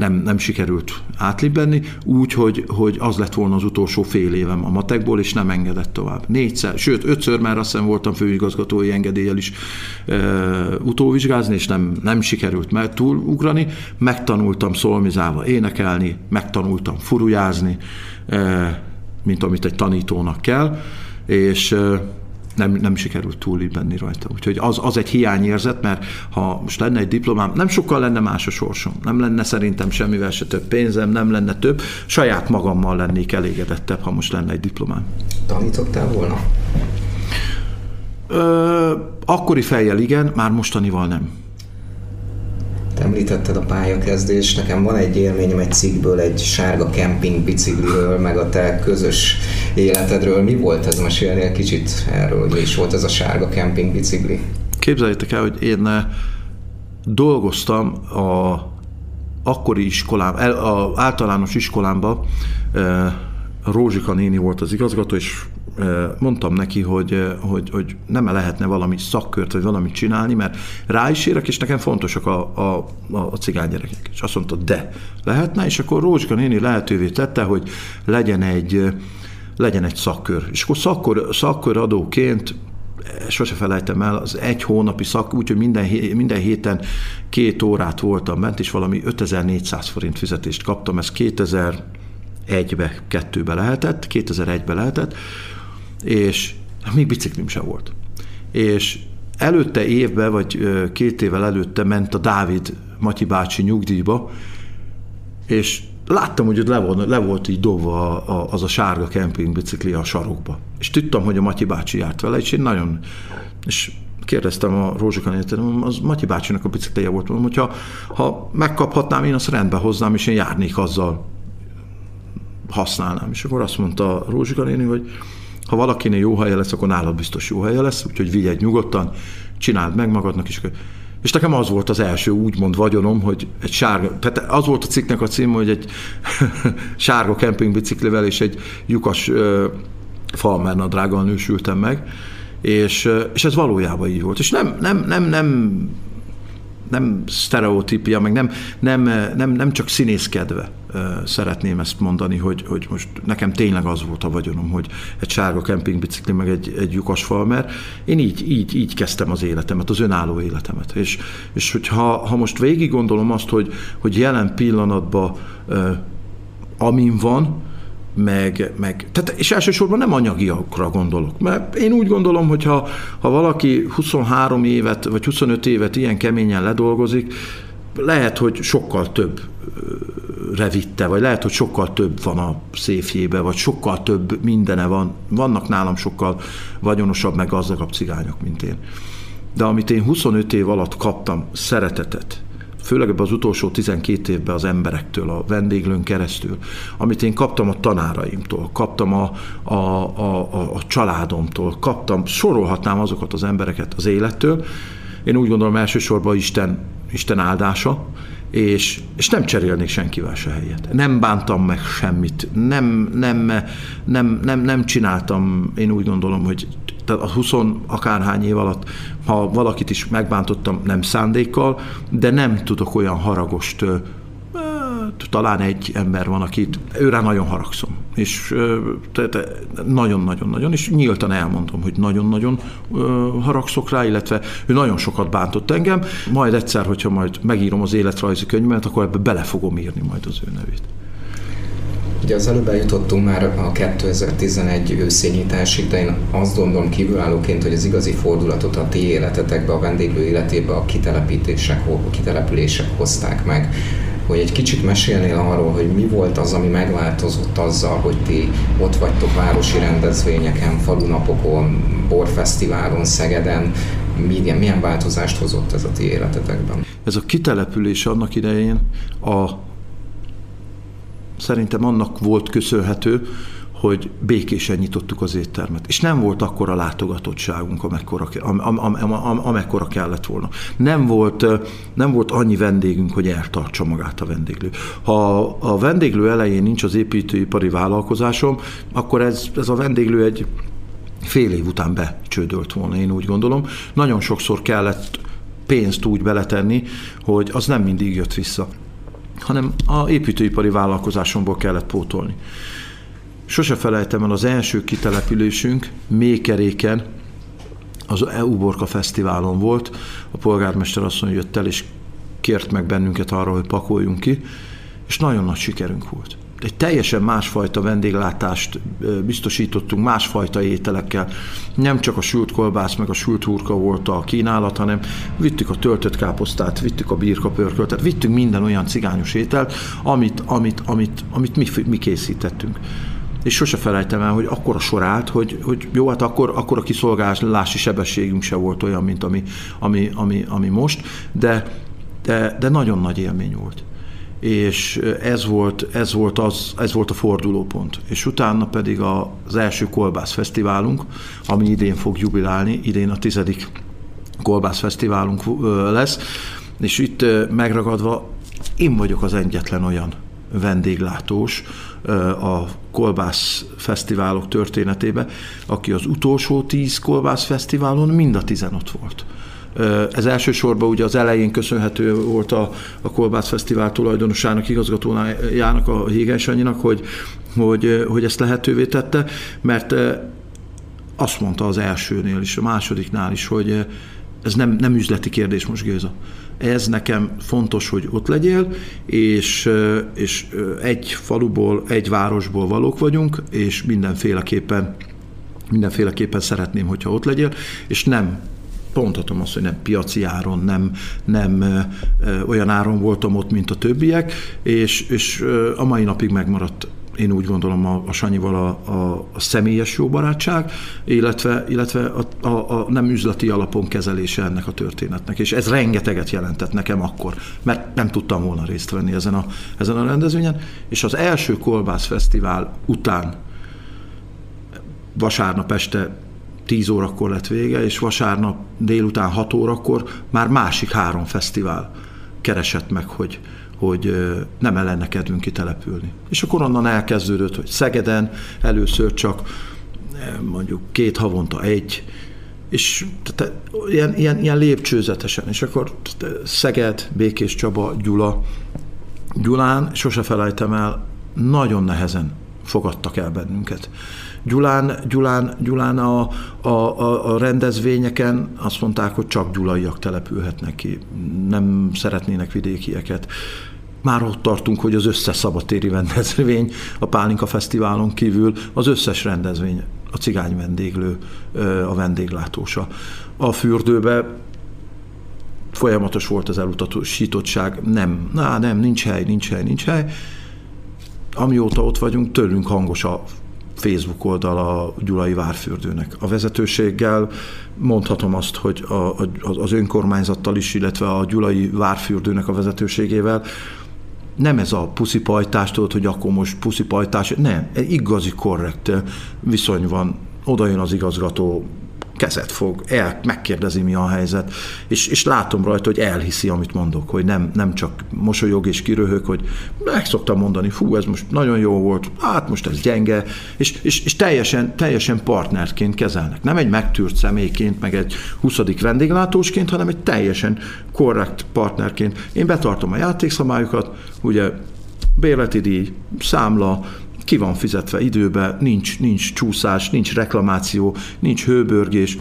nem, nem sikerült átlibbenni, úgy, hogy, hogy az lett volna az utolsó fél évem a matekból, és nem engedett tovább. Négyszer, sőt, ötször már azt hiszem voltam főigazgatói engedéllyel is e, utóvizsgázni, és nem, nem sikerült meg túlugrani. Megtanultam szolmizálva énekelni, megtanultam furujázni, e, mint amit egy tanítónak kell, és nem, nem sikerült túlbenni rajta. Úgyhogy az, az egy hiányérzet, mert ha most lenne egy diplomám, nem sokkal lenne más a sorsom. Nem lenne szerintem semmivel se több pénzem, nem lenne több. Saját magammal lennék elégedettebb, ha most lenne egy diplomám. Tanítottál volna? Ö, akkori fejjel igen, már mostanival nem. Te említetted a pályakezdést, nekem van egy élményem egy cikkből, egy sárga kemping bicikliről, meg a te közös életedről. Mi volt ez? Mesélnél kicsit erről, hogy is volt ez a sárga kemping bicikli? Képzeljétek el, hogy én eh, dolgoztam a akkori iskolám, az általános iskolámban, eh, Rózsika néni volt az igazgató, és mondtam neki, hogy, hogy, hogy nem -e lehetne valami szakkört, vagy valamit csinálni, mert rá is érek, és nekem fontosak a, a, a cigánygyerekek. És azt mondta, de lehetne, és akkor Rózsika néni lehetővé tette, hogy legyen egy, legyen egy szakkör. És akkor szakkör, szakkör adóként sose felejtem el, az egy hónapi szak, úgyhogy minden, minden héten két órát voltam bent, és valami 5400 forint fizetést kaptam, ez 2001-be, kettőbe lehetett, 2001-be lehetett, és még biciklim sem volt. És előtte évben, vagy két évvel előtte ment a Dávid Matyi bácsi nyugdíjba, és láttam, hogy ott le volt, le volt így dobva az a sárga kempingbicikli a sarokba. És tudtam, hogy a Matyi bácsi járt vele, és én nagyon... És kérdeztem a Rózsikanét, az Matyi bácsinak a biciklije volt, mondom, hogyha ha megkaphatnám, én azt rendbe hoznám, és én járnék azzal, használnám. És akkor azt mondta Rózsika néni, hogy ha valakinél jó helye lesz, akkor nálad biztos jó helye lesz, úgyhogy vigyed nyugodtan, csináld meg magadnak, és és nekem az volt az első úgymond vagyonom, hogy egy sárga, tehát az volt a cikknek a cím, hogy egy sárga kempingbiciklivel és egy lyukas falmer nadrággal nősültem meg, és, és ez valójában így volt. És nem, nem, nem, nem nem sztereotípia, meg nem, nem, nem, nem csak színészkedve szeretném ezt mondani, hogy, hogy most nekem tényleg az volt a vagyonom, hogy egy sárga kempingbicikli, meg egy, egy lyukas falmer. Én így, így, így kezdtem az életemet, az önálló életemet. És, és hogyha ha most végig gondolom azt, hogy, hogy jelen pillanatban amin van, meg, meg tehát, és elsősorban nem anyagiakra gondolok, mert én úgy gondolom, hogy ha, ha valaki 23 évet, vagy 25 évet ilyen keményen ledolgozik, lehet, hogy sokkal több revitte, vagy lehet, hogy sokkal több van a széfjébe, vagy sokkal több mindene van. Vannak nálam sokkal vagyonosabb, meg gazdagabb cigányok, mint én. De amit én 25 év alatt kaptam, szeretetet, főleg az utolsó 12 évben az emberektől, a vendéglőn keresztül, amit én kaptam a tanáraimtól, kaptam a, a, a, a, a családomtól, kaptam, sorolhatnám azokat az embereket az élettől, én úgy gondolom elsősorban Isten, Isten áldása, és, és nem cserélnék senkivel se helyet. Nem bántam meg semmit, nem, nem, nem, nem, nem csináltam, én úgy gondolom, hogy a 20 akárhány év alatt, ha valakit is megbántottam, nem szándékkal, de nem tudok olyan haragost talán egy ember van, akit őre nagyon haragszom. És nagyon-nagyon-nagyon, és nyíltan elmondom, hogy nagyon-nagyon haragszok rá, illetve ő nagyon sokat bántott engem. Majd egyszer, hogyha majd megírom az életrajzi könyvemet, akkor ebbe bele fogom írni majd az ő nevét. Ugye az előbb eljutottunk már a 2011 őszényításig, de én azt gondolom kívülállóként, hogy az igazi fordulatot a ti életetekbe, a vendéglő életébe a kitelepítések, a kitelepülések hozták meg hogy egy kicsit mesélnél arról, hogy mi volt az, ami megváltozott azzal, hogy ti ott vagytok városi rendezvényeken, falunapokon, borfesztiválon, Szegeden, milyen, milyen változást hozott ez a ti életetekben? Ez a kitelepülés annak idején a, szerintem annak volt köszönhető, hogy békésen nyitottuk az éttermet. És nem volt akkora látogatottságunk, amekkora, am, am, am, am, amekkora kellett volna. Nem volt, nem volt annyi vendégünk, hogy eltartsa magát a vendéglő. Ha a vendéglő elején nincs az építőipari vállalkozásom, akkor ez, ez a vendéglő egy fél év után becsődölt volna, én úgy gondolom. Nagyon sokszor kellett pénzt úgy beletenni, hogy az nem mindig jött vissza, hanem a építőipari vállalkozásomból kellett pótolni. Sose felejtem el az első kitelepülésünk Mékeréken, az EU Borka Fesztiválon volt, a polgármester asszony jött el, és kért meg bennünket arra, hogy pakoljunk ki, és nagyon nagy sikerünk volt egy teljesen másfajta vendéglátást biztosítottunk, másfajta ételekkel. Nem csak a sült kolbász, meg a sült hurka volt a kínálat, hanem vittük a töltött káposztát, vittük a birkapörköltet, vittünk minden olyan cigányos ételt, amit, amit, amit, amit mi, mi készítettünk és sose felejtem el, hogy akkor a sor állt, hogy, hogy jó, hát akkor, akkor a kiszolgálási sebességünk se volt olyan, mint ami, ami, ami, ami most, de, de, de nagyon nagy élmény volt és ez volt, ez volt, az, ez volt a fordulópont. És utána pedig az első Kolbász Fesztiválunk, ami idén fog jubilálni, idén a tizedik Kolbász Fesztiválunk lesz, és itt megragadva én vagyok az egyetlen olyan vendéglátós a Kolbász Fesztiválok történetében, aki az utolsó tíz Kolbász Fesztiválon mind a tizen ott volt. Ez elsősorban ugye az elején köszönhető volt a, a Kolbász Fesztivál tulajdonosának, igazgatójának, a Hígens Annyinak, hogy, hogy, hogy ezt lehetővé tette, mert azt mondta az elsőnél is, a másodiknál is, hogy ez nem, nem üzleti kérdés most, Géza. Ez nekem fontos, hogy ott legyél, és, és egy faluból, egy városból valók vagyunk, és mindenféleképpen mindenféleképpen szeretném, hogyha ott legyél, és nem mondhatom azt, hogy nem piaci áron, nem, nem olyan áron voltam ott, mint a többiek, és, és a mai napig megmaradt én úgy gondolom a, a Sanyival a, a, a személyes jó barátság, illetve, illetve a, a, a nem üzleti alapon kezelése ennek a történetnek. És ez rengeteget jelentett nekem akkor, mert nem tudtam volna részt venni ezen a, ezen a rendezvényen. És az első Kolbász Fesztivál után vasárnap este 10 órakor lett vége, és vasárnap délután 6 órakor már másik három fesztivál keresett meg, hogy, hogy nem lenne kedvünk kitelepülni. És akkor onnan elkezdődött, hogy Szegeden először csak mondjuk két havonta egy, és tehát, ilyen, ilyen, ilyen lépcsőzetesen, és akkor Szeged, Békés Csaba, Gyula, Gyulán, sose felejtem el, nagyon nehezen fogadtak el bennünket. Gyulán, Gyulán, Gyulán a, a, a, rendezvényeken azt mondták, hogy csak gyulaiak települhetnek ki, nem szeretnének vidékieket. Már ott tartunk, hogy az összes szabatéri rendezvény, a Pálinka Fesztiválon kívül az összes rendezvény, a cigány vendéglő, a vendéglátósa. A fürdőbe folyamatos volt az elutasítottság, nem, na, nem, nincs hely, nincs hely, nincs hely. Amióta ott vagyunk, tőlünk hangos a Facebook oldal a Gyulai Várfürdőnek. A vezetőséggel mondhatom azt, hogy a, a, az önkormányzattal is, illetve a Gyulai Várfürdőnek a vezetőségével nem ez a puszipajtás, tudod, hogy akkor most puszipajtás, nem, egy igazi korrekt viszony van. Oda jön az igazgató, kezet fog, el, megkérdezi, mi a helyzet, és, és látom rajta, hogy elhiszi, amit mondok, hogy nem, nem csak mosolyog és kiröhög, hogy meg szoktam mondani, fú, ez most nagyon jó volt, hát most ez gyenge, és, és, és teljesen, teljesen partnerként kezelnek. Nem egy megtűrt személyként, meg egy 20. vendéglátósként, hanem egy teljesen korrekt partnerként. Én betartom a játékszabályokat, ugye bérleti díj, számla, ki van fizetve időbe, nincs, nincs csúszás, nincs reklamáció, nincs hőbörgés,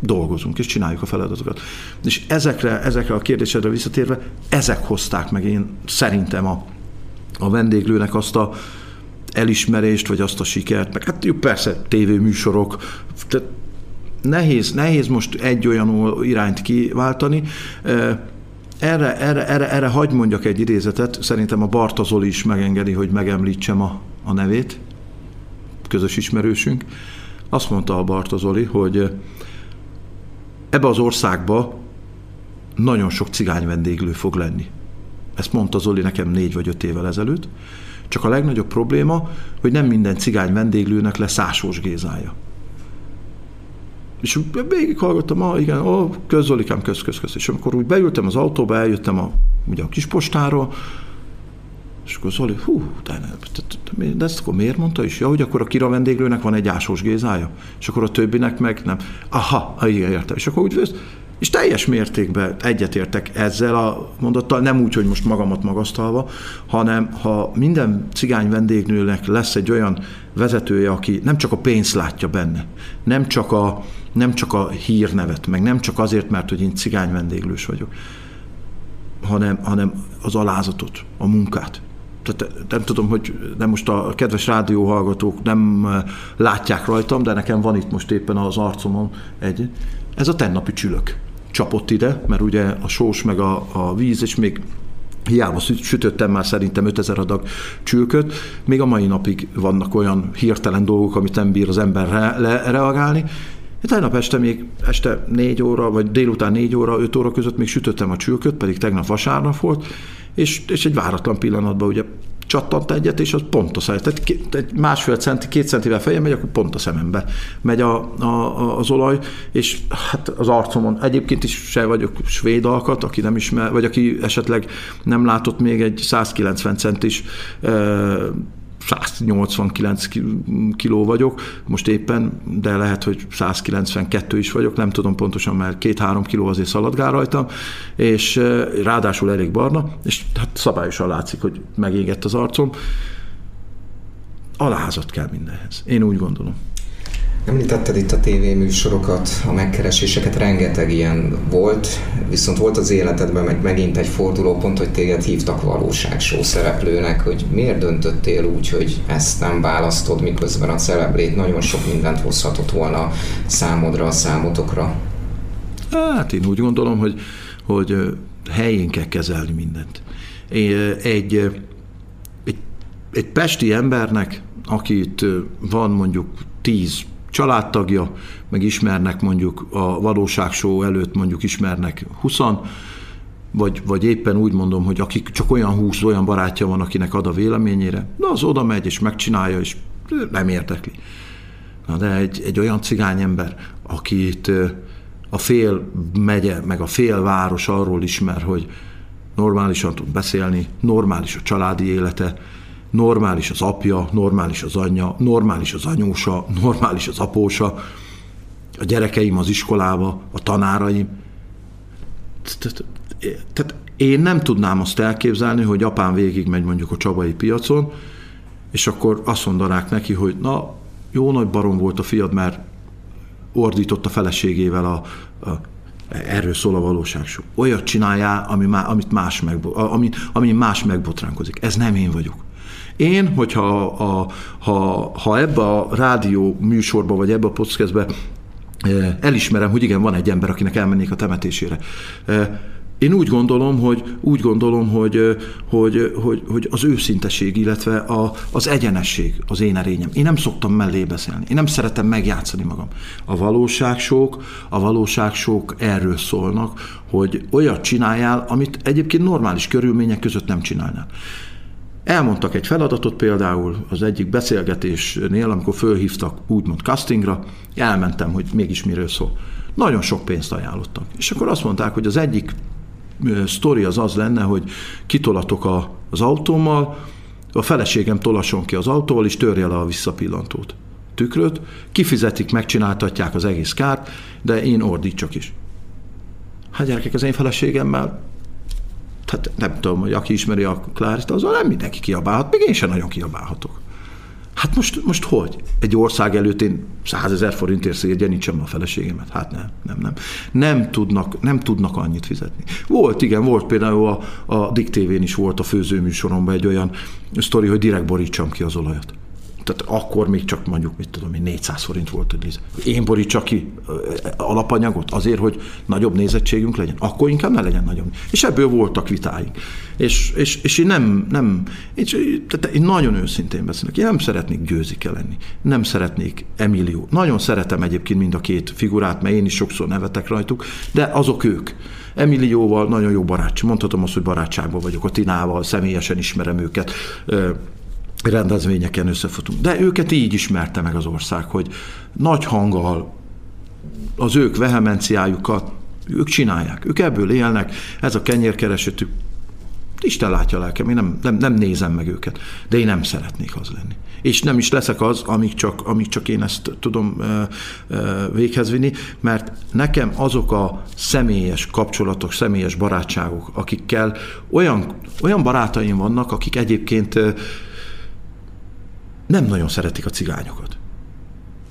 dolgozunk, és csináljuk a feladatokat. És ezekre, ezekre a kérdésedre visszatérve, ezek hozták meg én szerintem a, a vendéglőnek azt a elismerést, vagy azt a sikert, meg hát jó, persze tévéműsorok, tehát nehéz, nehéz most egy olyan irányt kiváltani, erre, erre, erre, erre hagyd mondjak egy idézetet, szerintem a Bartazoli is megengedi, hogy megemlítsem a, a nevét, közös ismerősünk. Azt mondta a Bartazoli, hogy ebbe az országba nagyon sok cigány vendéglő fog lenni. Ezt mondta Zoli nekem négy vagy öt évvel ezelőtt, Csak a legnagyobb probléma, hogy nem minden cigány vendéglőnek lesz Ásós Gézája. És végighallgattam, ah, igen, ó, közzolikám, köz, köz, köz. És amikor úgy beültem az autóba, eljöttem a, ugye a kispostáról, és akkor Zoli, hú, de, ne, de ezt akkor miért mondta is? Ja, hogy akkor a kira vendéglőnek van egy ásós gézája, és akkor a többinek meg nem. Aha, igen, értem. És akkor úgy és teljes mértékben egyetértek ezzel a mondattal, nem úgy, hogy most magamat magasztalva, hanem ha minden cigány vendégnőnek lesz egy olyan vezetője, aki nem csak a pénzt látja benne, nem csak a, nem csak a hírnevet, meg nem csak azért, mert hogy én cigány vendéglős vagyok, hanem, hanem az alázatot, a munkát. Tehát nem tudom, hogy nem most a kedves rádióhallgatók nem látják rajtam, de nekem van itt most éppen az arcomon egy, ez a tennapi csülök csapott ide, mert ugye a sós meg a, a víz, és még hiába sütöttem már szerintem 5000 adag csülköt, még a mai napig vannak olyan hirtelen dolgok, amit nem bír az ember re- le- reagálni. Tegnap este még este 4 óra, vagy délután 4 óra, 5 óra között még sütöttem a csülköt, pedig tegnap vasárnap volt, és, és egy váratlan pillanatban ugye csattant egyet, és az pont a szem. Tehát egy másfél centi, két centivel fejem megy, akkor pont a szemembe megy a, a, az olaj, és hát az arcomon egyébként is se vagyok svéd alkat, aki nem ismer, vagy aki esetleg nem látott még egy 190 centis 189 kiló vagyok, most éppen, de lehet, hogy 192 is vagyok, nem tudom pontosan, mert két-három kiló azért szaladgál rajtam, és ráadásul elég barna, és hát szabályosan látszik, hogy megégett az arcom. Alázat kell mindenhez. Én úgy gondolom. Említetted itt a tévéműsorokat, a megkereséseket, rengeteg ilyen volt, viszont volt az életedben meg megint egy fordulópont, hogy téged hívtak valóságsó szereplőnek, hogy miért döntöttél úgy, hogy ezt nem választod, miközben a celebrét nagyon sok mindent hozhatott volna számodra, a számotokra? Hát én úgy gondolom, hogy, hogy helyén kell kezelni mindent. Egy, egy, egy pesti embernek, akit van mondjuk tíz családtagja, meg ismernek mondjuk a valóságsó előtt mondjuk ismernek 20 vagy, vagy éppen úgy mondom, hogy akik csak olyan húsz, olyan barátja van, akinek ad a véleményére, na az oda megy és megcsinálja, és nem érdekli. Na de egy, egy olyan cigányember, akit a fél megye, meg a fél város arról ismer, hogy normálisan tud beszélni, normális a családi élete, normális az apja, normális az anyja, normális az anyósa, normális az apósa, a gyerekeim az iskolába, a tanáraim. Tehát én nem tudnám azt elképzelni, hogy apám végig megy mondjuk a csabai piacon, és akkor azt mondanák neki, hogy na, jó nagy barom volt a fiad, mert ordított a feleségével a, a erről szól a valóság. Olyat csináljál, ami má, amit más meg, ami, ami más megbotránkozik. Ez nem én vagyok. Én, hogyha a, ha, ha ebbe a rádió műsorba, vagy ebbe a podcastbe eh, elismerem, hogy igen, van egy ember, akinek elmennék a temetésére. Eh, én úgy gondolom, hogy, úgy gondolom, hogy, eh, hogy, hogy, hogy az őszinteség, illetve a, az egyenesség az én erényem. Én nem szoktam mellé beszélni. Én nem szeretem megjátszani magam. A valóságsók, a valóságsók erről szólnak, hogy olyat csináljál, amit egyébként normális körülmények között nem csinálnál. Elmondtak egy feladatot például az egyik beszélgetésnél, amikor fölhívtak úgymond castingra, elmentem, hogy mégis miről szól. Nagyon sok pénzt ajánlottak. És akkor azt mondták, hogy az egyik sztori az az lenne, hogy kitolatok a, az autómmal, a feleségem tolasson ki az autóval, és törje le a visszapillantót tükröt, kifizetik, megcsináltatják az egész kárt, de én ordítsak is. Hát gyerekek, az én feleségemmel hát nem tudom, hogy aki ismeri a Klárist, az nem mindenki kiabálhat, még én sem nagyon kiabálhatok. Hát most, most hogy? Egy ország előtt én százezer forintért szégyenítsem a feleségemet? Hát nem, nem, nem. Nem tudnak, nem tudnak annyit fizetni. Volt, igen, volt például a, a Dick TV-n is volt a főzőműsoromban egy olyan sztori, hogy direkt borítsam ki az olajat tehát akkor még csak mondjuk, mit tudom én, 400 forint volt, hogy én borítsak ki alapanyagot azért, hogy nagyobb nézettségünk legyen. Akkor inkább ne legyen nagyobb. És ebből voltak vitáink. És, és, és én nem, nem én, tehát én nagyon őszintén beszélek. Én nem szeretnék győzike lenni. Nem szeretnék Emilio. Nagyon szeretem egyébként mind a két figurát, mert én is sokszor nevetek rajtuk, de azok ők. Emilióval nagyon jó barát. Mondhatom azt, hogy barátságban vagyok a Tinával, személyesen ismerem őket rendezvényeken összefutunk. De őket így ismerte meg az ország, hogy nagy hanggal az ők vehemenciájukat ők csinálják, ők ebből élnek, ez a kenyérkeresetük, Isten látja a lelkem, én nem, nem, nem nézem meg őket, de én nem szeretnék az lenni. És nem is leszek az, amíg csak, amíg csak én ezt tudom ö, ö, véghez vinni, mert nekem azok a személyes kapcsolatok, személyes barátságok, akikkel olyan, olyan barátaim vannak, akik egyébként ö, nem nagyon szeretik a cigányokat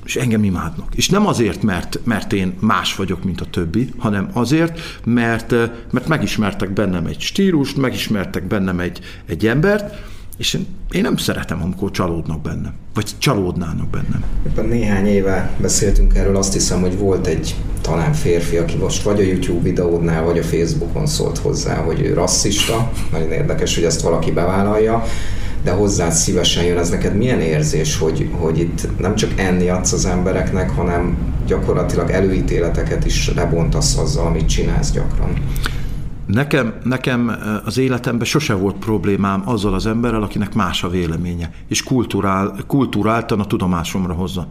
és engem imádnak. És nem azért, mert, mert én más vagyok, mint a többi, hanem azért, mert, mert megismertek bennem egy stílust, megismertek bennem egy, egy embert, és én, én nem szeretem, amikor csalódnak bennem, vagy csalódnának bennem. Éppen néhány éve beszéltünk erről, azt hiszem, hogy volt egy talán férfi, aki most vagy a YouTube videódnál, vagy a Facebookon szólt hozzá, hogy ő rasszista. Nagyon érdekes, hogy ezt valaki bevállalja de hozzád szívesen jön. Ez neked milyen érzés, hogy, hogy itt nem csak enni adsz az embereknek, hanem gyakorlatilag előítéleteket is lebontasz azzal, amit csinálsz gyakran? Nekem, nekem az életemben sose volt problémám azzal az emberrel, akinek más a véleménye, és kulturál, kulturáltan a tudomásomra hozza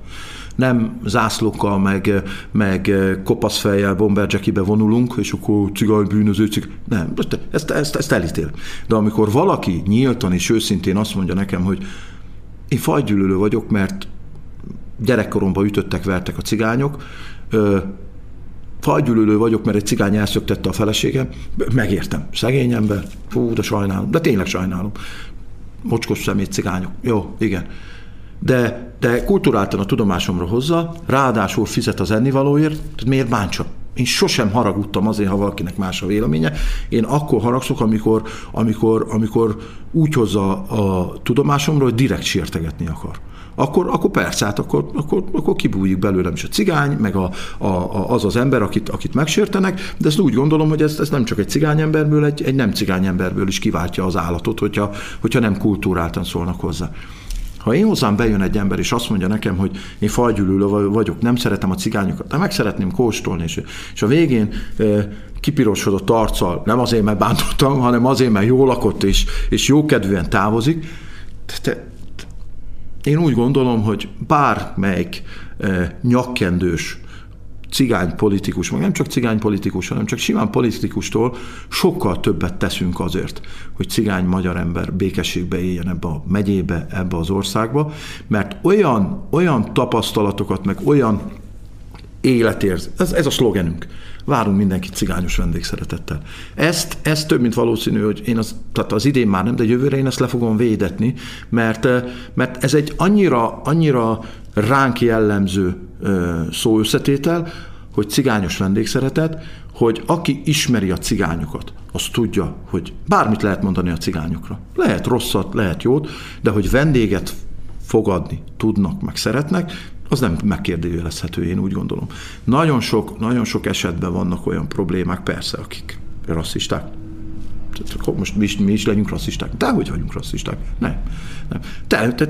nem zászlókkal, meg, meg kopaszfejjel, bomberjackibe vonulunk, és akkor cigány bűnöző, cig... nem, ezt, ezt, ezt elítél. De amikor valaki nyíltan és őszintén azt mondja nekem, hogy én fajgyűlölő vagyok, mert gyerekkoromban ütöttek, vertek a cigányok, fajgyűlölő vagyok, mert egy cigány elszöktette a feleségem, megértem. Szegény ember, fú, de sajnálom, de tényleg sajnálom. Mocskos szemét cigányok. Jó, igen de, de kulturáltan a tudomásomra hozza, ráadásul fizet az ennivalóért, tehát miért bántsa? Én sosem haragudtam azért, ha valakinek más a véleménye. Én akkor haragszok, amikor, amikor, amikor úgy hozza a tudomásomról, hogy direkt sértegetni akar. Akkor, akkor persze, hát akkor, akkor, akkor kibújik belőlem is a cigány, meg a, a, a, az az ember, akit, akit megsértenek, de ezt úgy gondolom, hogy ez, ez nem csak egy cigány emberből, egy, egy nem cigány emberből is kiváltja az állatot, hogyha, hogyha nem kultúráltan szólnak hozzá. Ha én hozzám bejön egy ember, és azt mondja nekem, hogy én fajgyűlölő vagyok, nem szeretem a cigányokat, de meg szeretném kóstolni, és, és a végén kipirosodott arccal, nem azért, mert bántottam, hanem azért, mert jól lakott, és, és jókedvűen távozik, te, én úgy gondolom, hogy bármelyik e, nyakkendős cigány politikus, meg nem csak cigány politikus, hanem csak simán politikustól sokkal többet teszünk azért, hogy cigány magyar ember békességbe éljen ebbe a megyébe, ebbe az országba, mert olyan, olyan tapasztalatokat, meg olyan életérz, ez, ez a szlogenünk, várunk mindenkit cigányos vendégszeretettel. Ezt, ezt több, mint valószínű, hogy én az, tehát az idén már nem, de jövőre én ezt le fogom védetni, mert, mert ez egy annyira, annyira ránk jellemző szó összetétel, hogy cigányos vendégszeretet, hogy aki ismeri a cigányokat, az tudja, hogy bármit lehet mondani a cigányokra. Lehet rosszat, lehet jót, de hogy vendéget fogadni tudnak, meg szeretnek, az nem megkérdőjelezhető, én úgy gondolom. Nagyon sok, nagyon sok esetben vannak olyan problémák, persze, akik rasszisták. Most mi is, mi is legyünk rasszisták. De hogy vagyunk rasszisták? Nem. nem. Te, te,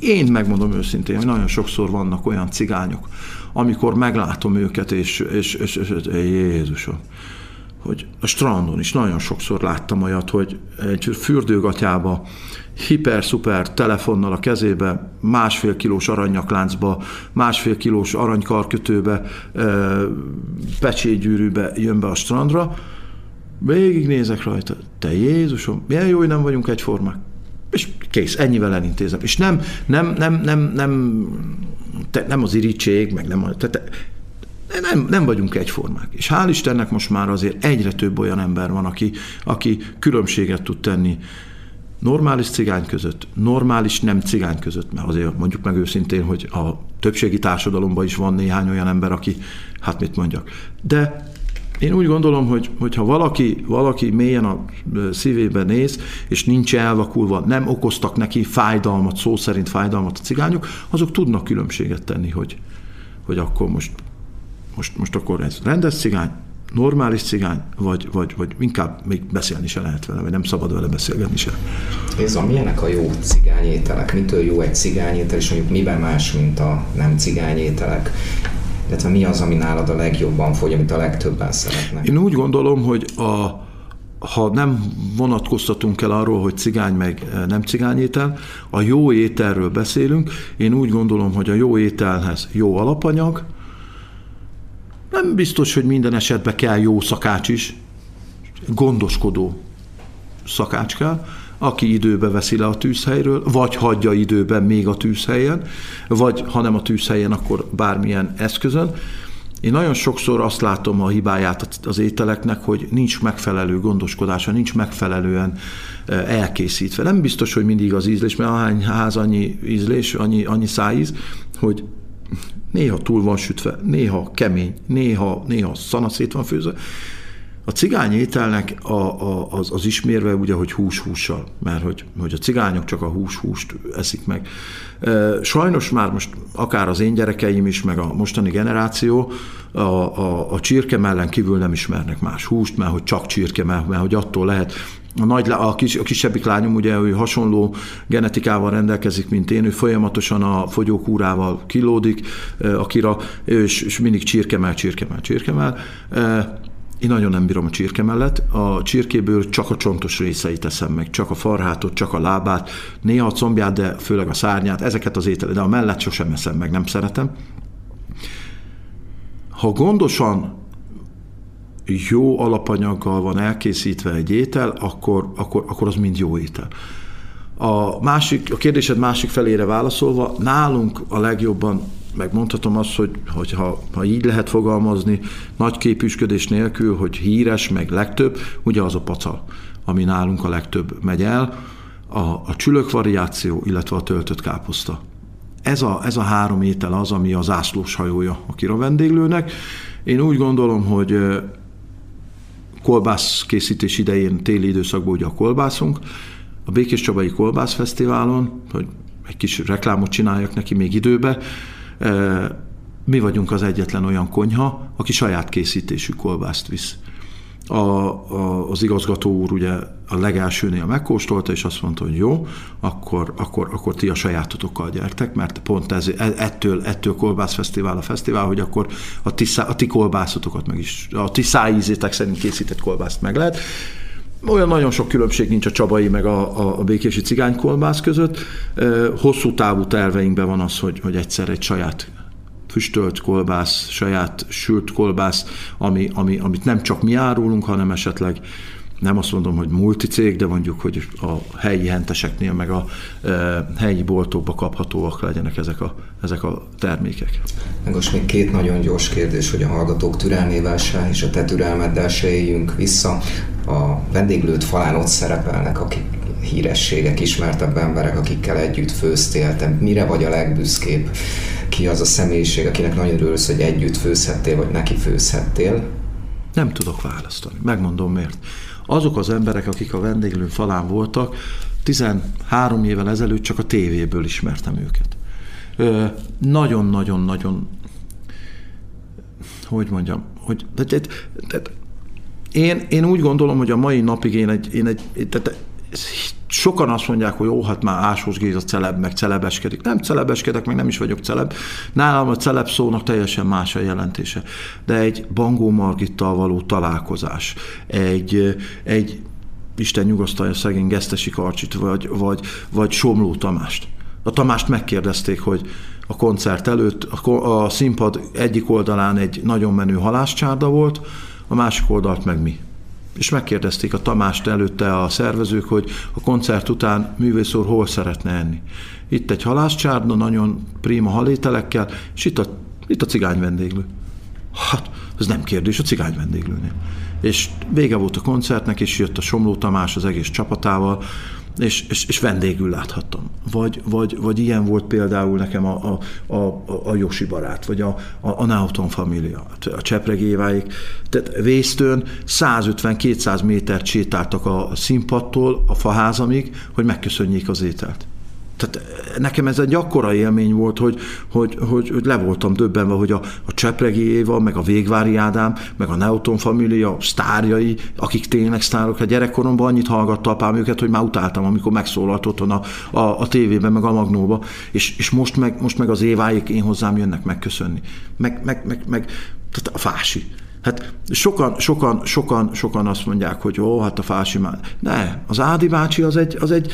én megmondom őszintén, hogy nagyon sokszor vannak olyan cigányok, amikor meglátom őket, és, és, és, és, és Jézusom, hogy a strandon is nagyon sokszor láttam olyat, hogy egy fürdőgatyába hiper-szuper telefonnal a kezébe, másfél kilós aranyakláncba, másfél kilós aranykarkötőbe, pecsétgyűrűbe jön be a strandra, végignézek rajta, te Jézusom, milyen jó, hogy nem vagyunk egyformák és kész, ennyivel elintézem. És nem, nem, nem, nem, nem, te, nem az irítség, meg nem, te, te, nem, nem vagyunk egyformák. És hál' Istennek most már azért egyre több olyan ember van, aki, aki különbséget tud tenni normális cigány között, normális nem cigány között, mert azért mondjuk meg őszintén, hogy a többségi társadalomban is van néhány olyan ember, aki, hát mit mondjak. De én úgy gondolom, hogy, hogy ha valaki, valaki mélyen a szívébe néz, és nincs elvakulva, nem okoztak neki fájdalmat, szó szerint fájdalmat a cigányok, azok tudnak különbséget tenni, hogy, hogy akkor most, most, most akkor ez rendes cigány, normális cigány, vagy, vagy, vagy inkább még beszélni se lehet vele, vagy nem szabad vele beszélgetni se. A milyenek a jó cigányételek? Mitől jó egy cigányétel, és mondjuk miben más, mint a nem cigányételek? Illetve mi az, ami nálad a legjobban fogy, amit a legtöbben szeretnek? Én úgy gondolom, hogy a, ha nem vonatkoztatunk el arról, hogy cigány meg nem cigány étel, a jó ételről beszélünk. Én úgy gondolom, hogy a jó ételhez jó alapanyag, nem biztos, hogy minden esetben kell jó szakács is, gondoskodó szakács kell, aki időbe veszi le a tűzhelyről, vagy hagyja időben még a tűzhelyen, vagy ha nem a tűzhelyen, akkor bármilyen eszközön. Én nagyon sokszor azt látom a hibáját az ételeknek, hogy nincs megfelelő gondoskodása, nincs megfelelően eh, elkészítve. Nem biztos, hogy mindig az ízlés, mert ahány ház annyi ízlés, annyi, annyi szájíz, hogy néha túl van sütve, néha kemény, néha, néha szanaszét van főzve, a cigány ételnek a, a, az, az ismérve ugye, hogy hús-hússal, mert hogy, hogy a cigányok csak a hús-húst eszik meg. Sajnos már most akár az én gyerekeim is, meg a mostani generáció a, a, a csirke mellen kívül nem ismernek más húst, mert hogy csak csirke, mert, mert hogy attól lehet a, nagy, a, kis, a kisebbik lányom ugye ő hasonló genetikával rendelkezik, mint én, ő folyamatosan a fogyókúrával kilódik, akira, és, és mindig csirkemel, csirkemel, csirkemel. Én nagyon nem bírom a csirke mellett. A csirkéből csak a csontos részeit teszem meg, csak a farhátot, csak a lábát, néha a combját, de főleg a szárnyát, ezeket az ételeket, de a mellett sosem eszem meg, nem szeretem. Ha gondosan jó alapanyaggal van elkészítve egy étel, akkor, akkor, akkor az mind jó étel. A, másik, a kérdésed másik felére válaszolva, nálunk a legjobban megmondhatom azt, hogy, hogy ha, ha így lehet fogalmazni, nagy képüsködés nélkül, hogy híres, meg legtöbb, ugye az a pacal, ami nálunk a legtöbb megy el, a, a csülök variáció, illetve a töltött káposzta. Ez a, ez a három étel az, ami az ászlós hajója a kira vendéglőnek. Én úgy gondolom, hogy kolbász készítés idején, téli időszakban ugye a kolbászunk, a Békés Csabai Kolbász Fesztiválon, hogy egy kis reklámot csináljak neki még időbe, mi vagyunk az egyetlen olyan konyha, aki saját készítésű kolbászt visz. A, a, az igazgató úr ugye a legelsőnél megkóstolta, és azt mondta, hogy jó, akkor, akkor, akkor ti a sajátotokkal gyertek, mert pont ez, e, ettől, ettől kolbászfesztivál a fesztivál, hogy akkor a ti, a ti kolbászotokat meg is, a ti szájízétek szerint készített kolbászt meg lehet. Olyan nagyon sok különbség nincs a csabai meg a, a, a békési cigánykolbász között. Hosszú távú terveinkben van az, hogy, hogy egyszer egy saját füstölt kolbász, saját sült kolbász, ami, ami, amit nem csak mi árulunk, hanem esetleg nem azt mondom, hogy multicég, de mondjuk, hogy a helyi henteseknél, meg a e, helyi boltokba kaphatóak legyenek ezek a, ezek a termékek. Most még két nagyon gyors kérdés, hogy a hallgatók türelmével se, és a te türelmeddel se éljünk vissza. A vendéglőt falán ott szerepelnek, akik hírességek, ismertebb emberek, akikkel együtt főztél. Te mire vagy a legbüszkébb? Ki az a személyiség, akinek nagyon örülsz, hogy együtt főzhettél, vagy neki főzhettél? Nem tudok választani. Megmondom miért. Azok az emberek, akik a vendéglő falán voltak, 13 évvel ezelőtt csak a tévéből ismertem őket. Nagyon-nagyon-nagyon, hogy mondjam, hogy de, de, de, én, én úgy gondolom, hogy a mai napig én egy, én egy tehát sokan azt mondják, hogy jó, hát már Ásós Géza celeb, meg celebeskedik. Nem celebeskedek, meg nem is vagyok celeb. Nálam a celeb szónak teljesen más a jelentése. De egy Bangó Margittal való találkozás, egy, egy Isten nyugasztalja szegény Gesztesi Karcsit, vagy, vagy, vagy Somló Tamást. A Tamást megkérdezték, hogy a koncert előtt a, a színpad egyik oldalán egy nagyon menő halászcsárda volt, a másik oldalt meg mi és megkérdezték a Tamást előtte a szervezők, hogy a koncert után művész úr hol szeretne enni. Itt egy halászcsárna, nagyon prima halételekkel, és itt a, itt a cigány vendéglő. Hát, ez nem kérdés, a cigány vendéglőnél. És vége volt a koncertnek, és jött a Somló Tamás az egész csapatával, és, és, és vendégül láthattam. Vagy, vagy, vagy ilyen volt például nekem a, a, a, a Josi barát, vagy a, a, a Nauton família, a Csepregéváik. Tehát Vésztőn 150-200 métert sétáltak a színpadtól a faházamig, hogy megköszönjék az ételt. Tehát nekem ez egy akkora élmény volt, hogy, hogy, hogy, hogy le voltam döbbenve, hogy a, a Csepregi Éva, meg a Végvári Ádám, meg a Neuton família sztárjai, akik tényleg sztárok, a gyerekkoromban annyit hallgatta apám őket, hogy már utáltam, amikor megszólalt otthon a, a, a tévében, meg a Magnóba, és, és most, meg, most meg az Éváik én hozzám jönnek megköszönni. Meg, meg, meg, meg tehát a Fási. Hát sokan, sokan, sokan, sokan azt mondják, hogy ó, hát a Fási már... Ne, az Ádi bácsi az egy, az egy,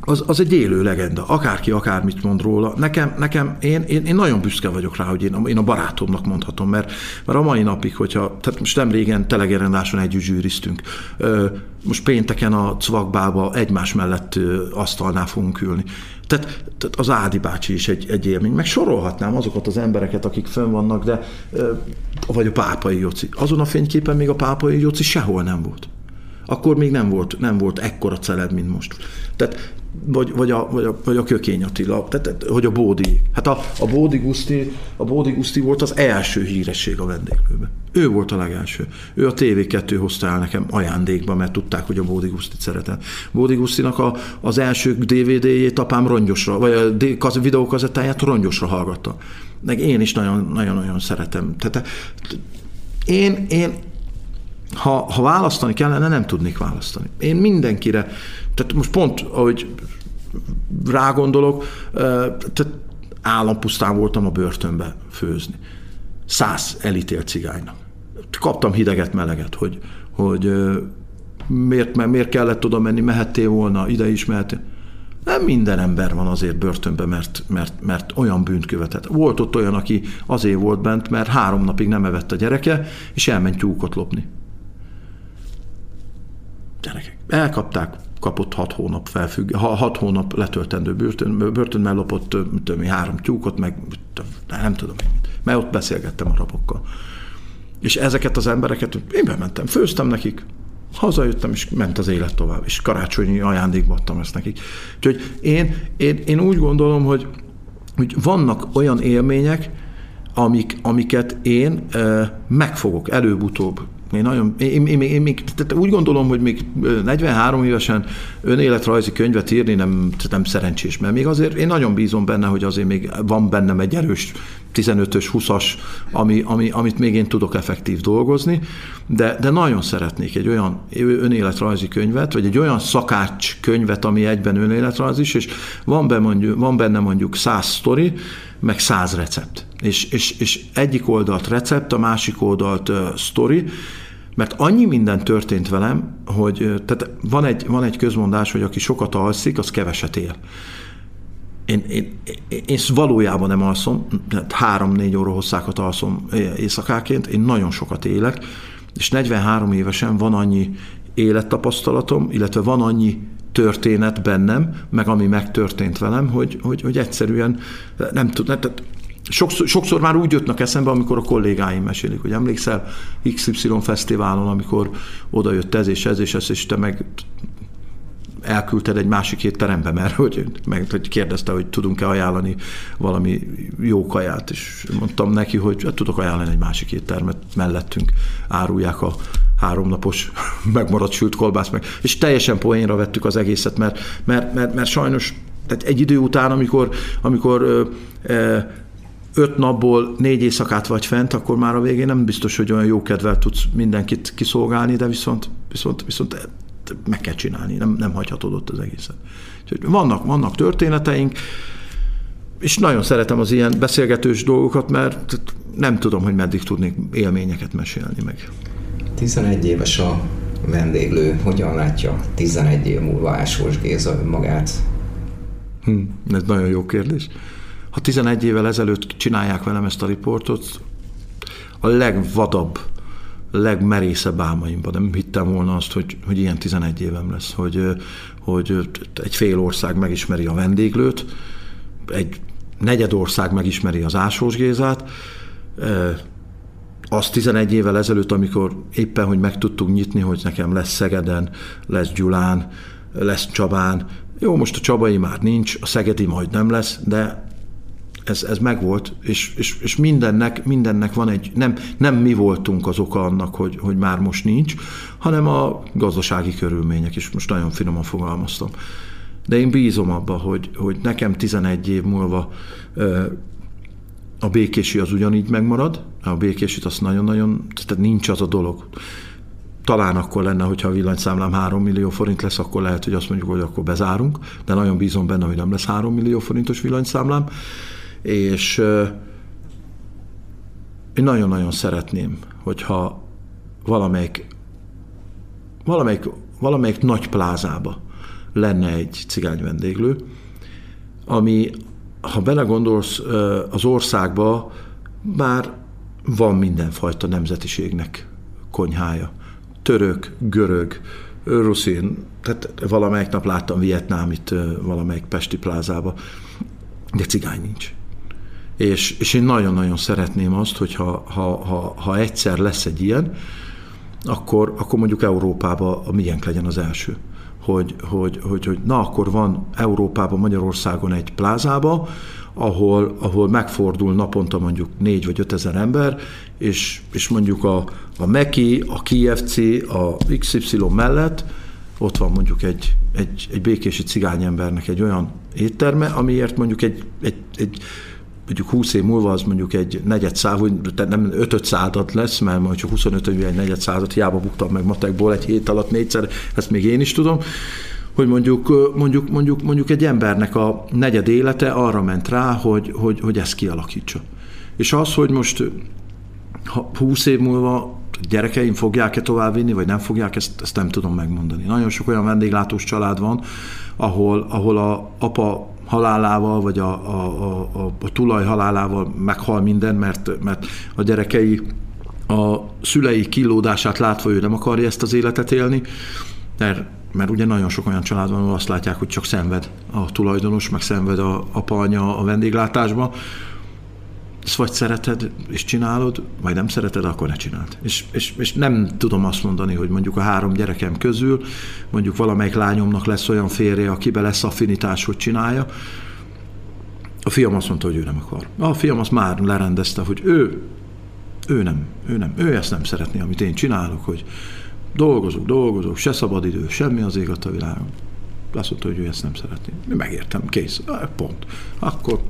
az, az egy élő legenda. Akárki akármit mond róla. Nekem, nekem én, én, én nagyon büszke vagyok rá, hogy én, én a barátomnak mondhatom, mert, mert a mai napig, hogyha, tehát most nem régen telegerendáson együtt zsűriztünk. Most pénteken a Cvakbába egymás mellett asztalnál fogunk ülni. Tehát, tehát az Ádi bácsi is egy, egy élmény. Meg sorolhatnám azokat az embereket, akik fönn vannak, de vagy a pápai Joci. Azon a fényképen még a pápai Joci sehol nem volt. Akkor még nem volt, nem volt ekkora celeb, mint most. Tehát vagy, vagy, a, vagy, a, vagy a Kökény Attila, tehát, hogy a Bódi. Hát a, a Bódi Guszti, a Bódi Guszti volt az első híresség a vendéglőben. Ő volt a legelső. Ő a TV2 hozta el nekem ajándékba, mert tudták, hogy a Bódi Gusztit szeretem. Bódi Gusztinak a, az első DVD-jét apám rongyosra, vagy a videókazettáját rongyosra hallgatta. Meg én is nagyon-nagyon szeretem. Tehát én, én ha, ha választani kellene, nem tudnék választani. Én mindenkire, tehát most pont, ahogy rágondolok, tehát állampusztán voltam a börtönbe főzni. Száz elítélt cigánynak. Kaptam hideget, meleget, hogy, hogy miért, miért kellett oda menni, mehettél volna, ide is mehettél. Nem minden ember van azért börtönbe, mert, mert, mert olyan bűnt követett. Volt ott olyan, aki azért volt bent, mert három napig nem evett a gyereke, és elment tyúkot lopni. Gyerekek, elkapták, kapott hat hónap felfügg, hat hónap letöltendő börtön, börtönben lopott tudom, három tyúkot, meg nem tudom, mert ott beszélgettem a rabokkal. És ezeket az embereket én bementem, főztem nekik, hazajöttem, és ment az élet tovább, és karácsonyi ajándékba adtam ezt nekik. Úgyhogy én, én, én úgy gondolom, hogy, hogy vannak olyan élmények, amik, amiket én e, megfogok előbb-utóbb én, nagyon, én, én, én, én tehát úgy gondolom, hogy még 43 évesen önéletrajzi könyvet írni nem, nem szerencsés, mert még azért én nagyon bízom benne, hogy azért még van bennem egy erős 15-ös, 20-as, ami, ami, amit még én tudok effektív dolgozni, de, de nagyon szeretnék egy olyan önéletrajzi könyvet, vagy egy olyan szakács könyvet, ami egyben önéletrajz is, és van, be mondjuk, van benne mondjuk száz sztori, meg száz recept. És, és, és egyik oldalt recept, a másik oldalt uh, sztori, mert annyi minden történt velem, hogy tehát van egy, van egy közmondás, hogy aki sokat alszik, az keveset él. Én, én, én, én valójában nem alszom, három-négy óra hosszákat alszom éjszakáként, én nagyon sokat élek, és 43 évesen van annyi élettapasztalatom, illetve van annyi történet bennem, meg ami megtörtént velem, hogy, hogy, hogy egyszerűen nem tud, tehát sokszor, sokszor már úgy jöttnek eszembe, amikor a kollégáim mesélik, hogy emlékszel XY fesztiválon, amikor oda jött ez és ez és ez, és te meg elküldted egy másik étterembe, mert hogy, meg, hogy kérdezte, hogy tudunk-e ajánlani valami jó kaját, és mondtam neki, hogy hát tudok ajánlani egy másik éttermet, mellettünk árulják a háromnapos megmaradt sült kolbász meg, és teljesen poénra vettük az egészet, mert, mert, mert, mert sajnos tehát egy idő után, amikor, amikor ö, ö, öt napból négy éjszakát vagy fent, akkor már a végén nem biztos, hogy olyan jó kedvel tudsz mindenkit kiszolgálni, de viszont, viszont, viszont meg kell csinálni, nem, nem hagyhatod ott az egészet. Úgyhogy vannak, vannak történeteink, és nagyon szeretem az ilyen beszélgetős dolgokat, mert nem tudom, hogy meddig tudnék élményeket mesélni meg. 11 éves a vendéglő, hogyan látja 11 év múlva Ásós Géza önmagát? Hm, ez nagyon jó kérdés. Ha 11 évvel ezelőtt csinálják velem ezt a riportot, a legvadabb, legmerészebb álmaimban nem hittem volna azt, hogy, hogy ilyen 11 évem lesz, hogy, hogy egy fél ország megismeri a vendéglőt, egy negyed ország megismeri az Ásós Gézát, az 11 évvel ezelőtt, amikor éppen, hogy meg tudtuk nyitni, hogy nekem lesz Szegeden, lesz Gyulán, lesz Csabán. Jó, most a Csabai már nincs, a Szegedi majd nem lesz, de ez, ez megvolt, és, és, és mindennek, mindennek van egy, nem, nem mi voltunk az oka annak, hogy, hogy már most nincs, hanem a gazdasági körülmények, és most nagyon finoman fogalmaztam. De én bízom abba, hogy, hogy nekem 11 év múlva a békési az ugyanígy megmarad, a békésit azt nagyon-nagyon, tehát nincs az a dolog. Talán akkor lenne, hogyha a villanyszámlám 3 millió forint lesz, akkor lehet, hogy azt mondjuk, hogy akkor bezárunk, de nagyon bízom benne, hogy nem lesz 3 millió forintos villanyszámlám, és én nagyon-nagyon szeretném, hogyha valamelyik, valamelyik, valamelyik nagy plázába lenne egy cigány vendéglő, ami, ha belegondolsz, az országba már van mindenfajta nemzetiségnek konyhája. Török, görög, ruszin, tehát valamelyik nap láttam Vietnámit valamelyik Pesti plázába, de cigány nincs. És, és én nagyon-nagyon szeretném azt, hogy ha, ha, ha, ha egyszer lesz egy ilyen, akkor, akkor mondjuk Európában miénk legyen az első. Hogy, hogy, hogy, hogy na akkor van Európában, Magyarországon egy plázába, ahol, ahol megfordul naponta mondjuk négy vagy öt ezer ember, és, és mondjuk a, a MEKI, a KFC, a XY mellett ott van mondjuk egy, egy, egy békési cigányembernek egy olyan étterme, amiért mondjuk egy, egy, egy mondjuk 20 év múlva az mondjuk egy negyed száz, tehát nem 5 század lesz, mert csak 25 év egy negyed század, hiába buktam meg matekból egy hét alatt négyszer, ezt még én is tudom, hogy mondjuk, mondjuk, mondjuk, mondjuk egy embernek a negyed élete arra ment rá, hogy, hogy, hogy ezt kialakítsa. És az, hogy most 20 év múlva gyerekeim fogják-e továbbvinni, vagy nem fogják, ezt, ezt nem tudom megmondani. Nagyon sok olyan vendéglátós család van, ahol, ahol a apa halálával, vagy a, a, a, a, tulaj halálával meghal minden, mert, mert a gyerekei a szülei kilódását látva ő nem akarja ezt az életet élni, mert, mert ugye nagyon sok olyan család van, ahol azt látják, hogy csak szenved a tulajdonos, meg szenved a apa, anya a vendéglátásba, ezt vagy szereted és csinálod, vagy nem szereted, akkor ne csináld. És, és, és nem tudom azt mondani, hogy mondjuk a három gyerekem közül mondjuk valamelyik lányomnak lesz olyan férje, akibe lesz affinitás, hogy csinálja. A fiam azt mondta, hogy ő nem akar. A fiam azt már lerendezte, hogy ő, ő nem, ő nem, ő ezt nem szeretné, amit én csinálok, hogy dolgozok, dolgozok, se szabadidő, semmi az ég a világon azt mondta, hogy ő ezt nem szeretné. Megértem, kész, pont. Akkor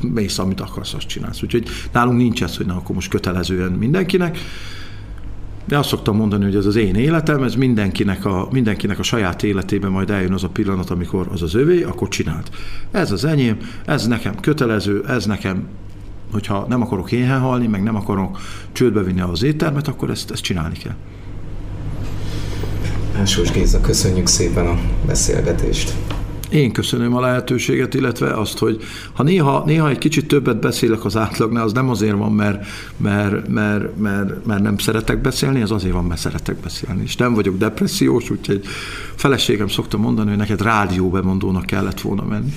mész, amit akarsz, azt csinálsz. Úgyhogy nálunk nincs ez, hogy na, akkor most kötelezően mindenkinek. De azt szoktam mondani, hogy ez az én életem, ez mindenkinek a, mindenkinek a saját életében majd eljön az a pillanat, amikor az az övé, akkor csinált. Ez az enyém, ez nekem kötelező, ez nekem hogyha nem akarok éhen halni, meg nem akarok csődbe vinni az éttermet, akkor ezt, ezt csinálni kell. Ásós Géza, köszönjük szépen a beszélgetést. Én köszönöm a lehetőséget, illetve azt, hogy ha néha, néha egy kicsit többet beszélek az átlagnál, az nem azért van, mert, mert, mert, mert, mert nem szeretek beszélni, az azért van, mert szeretek beszélni. És nem vagyok depressziós, úgyhogy feleségem szokta mondani, hogy neked rádióbemondónak kellett volna menni.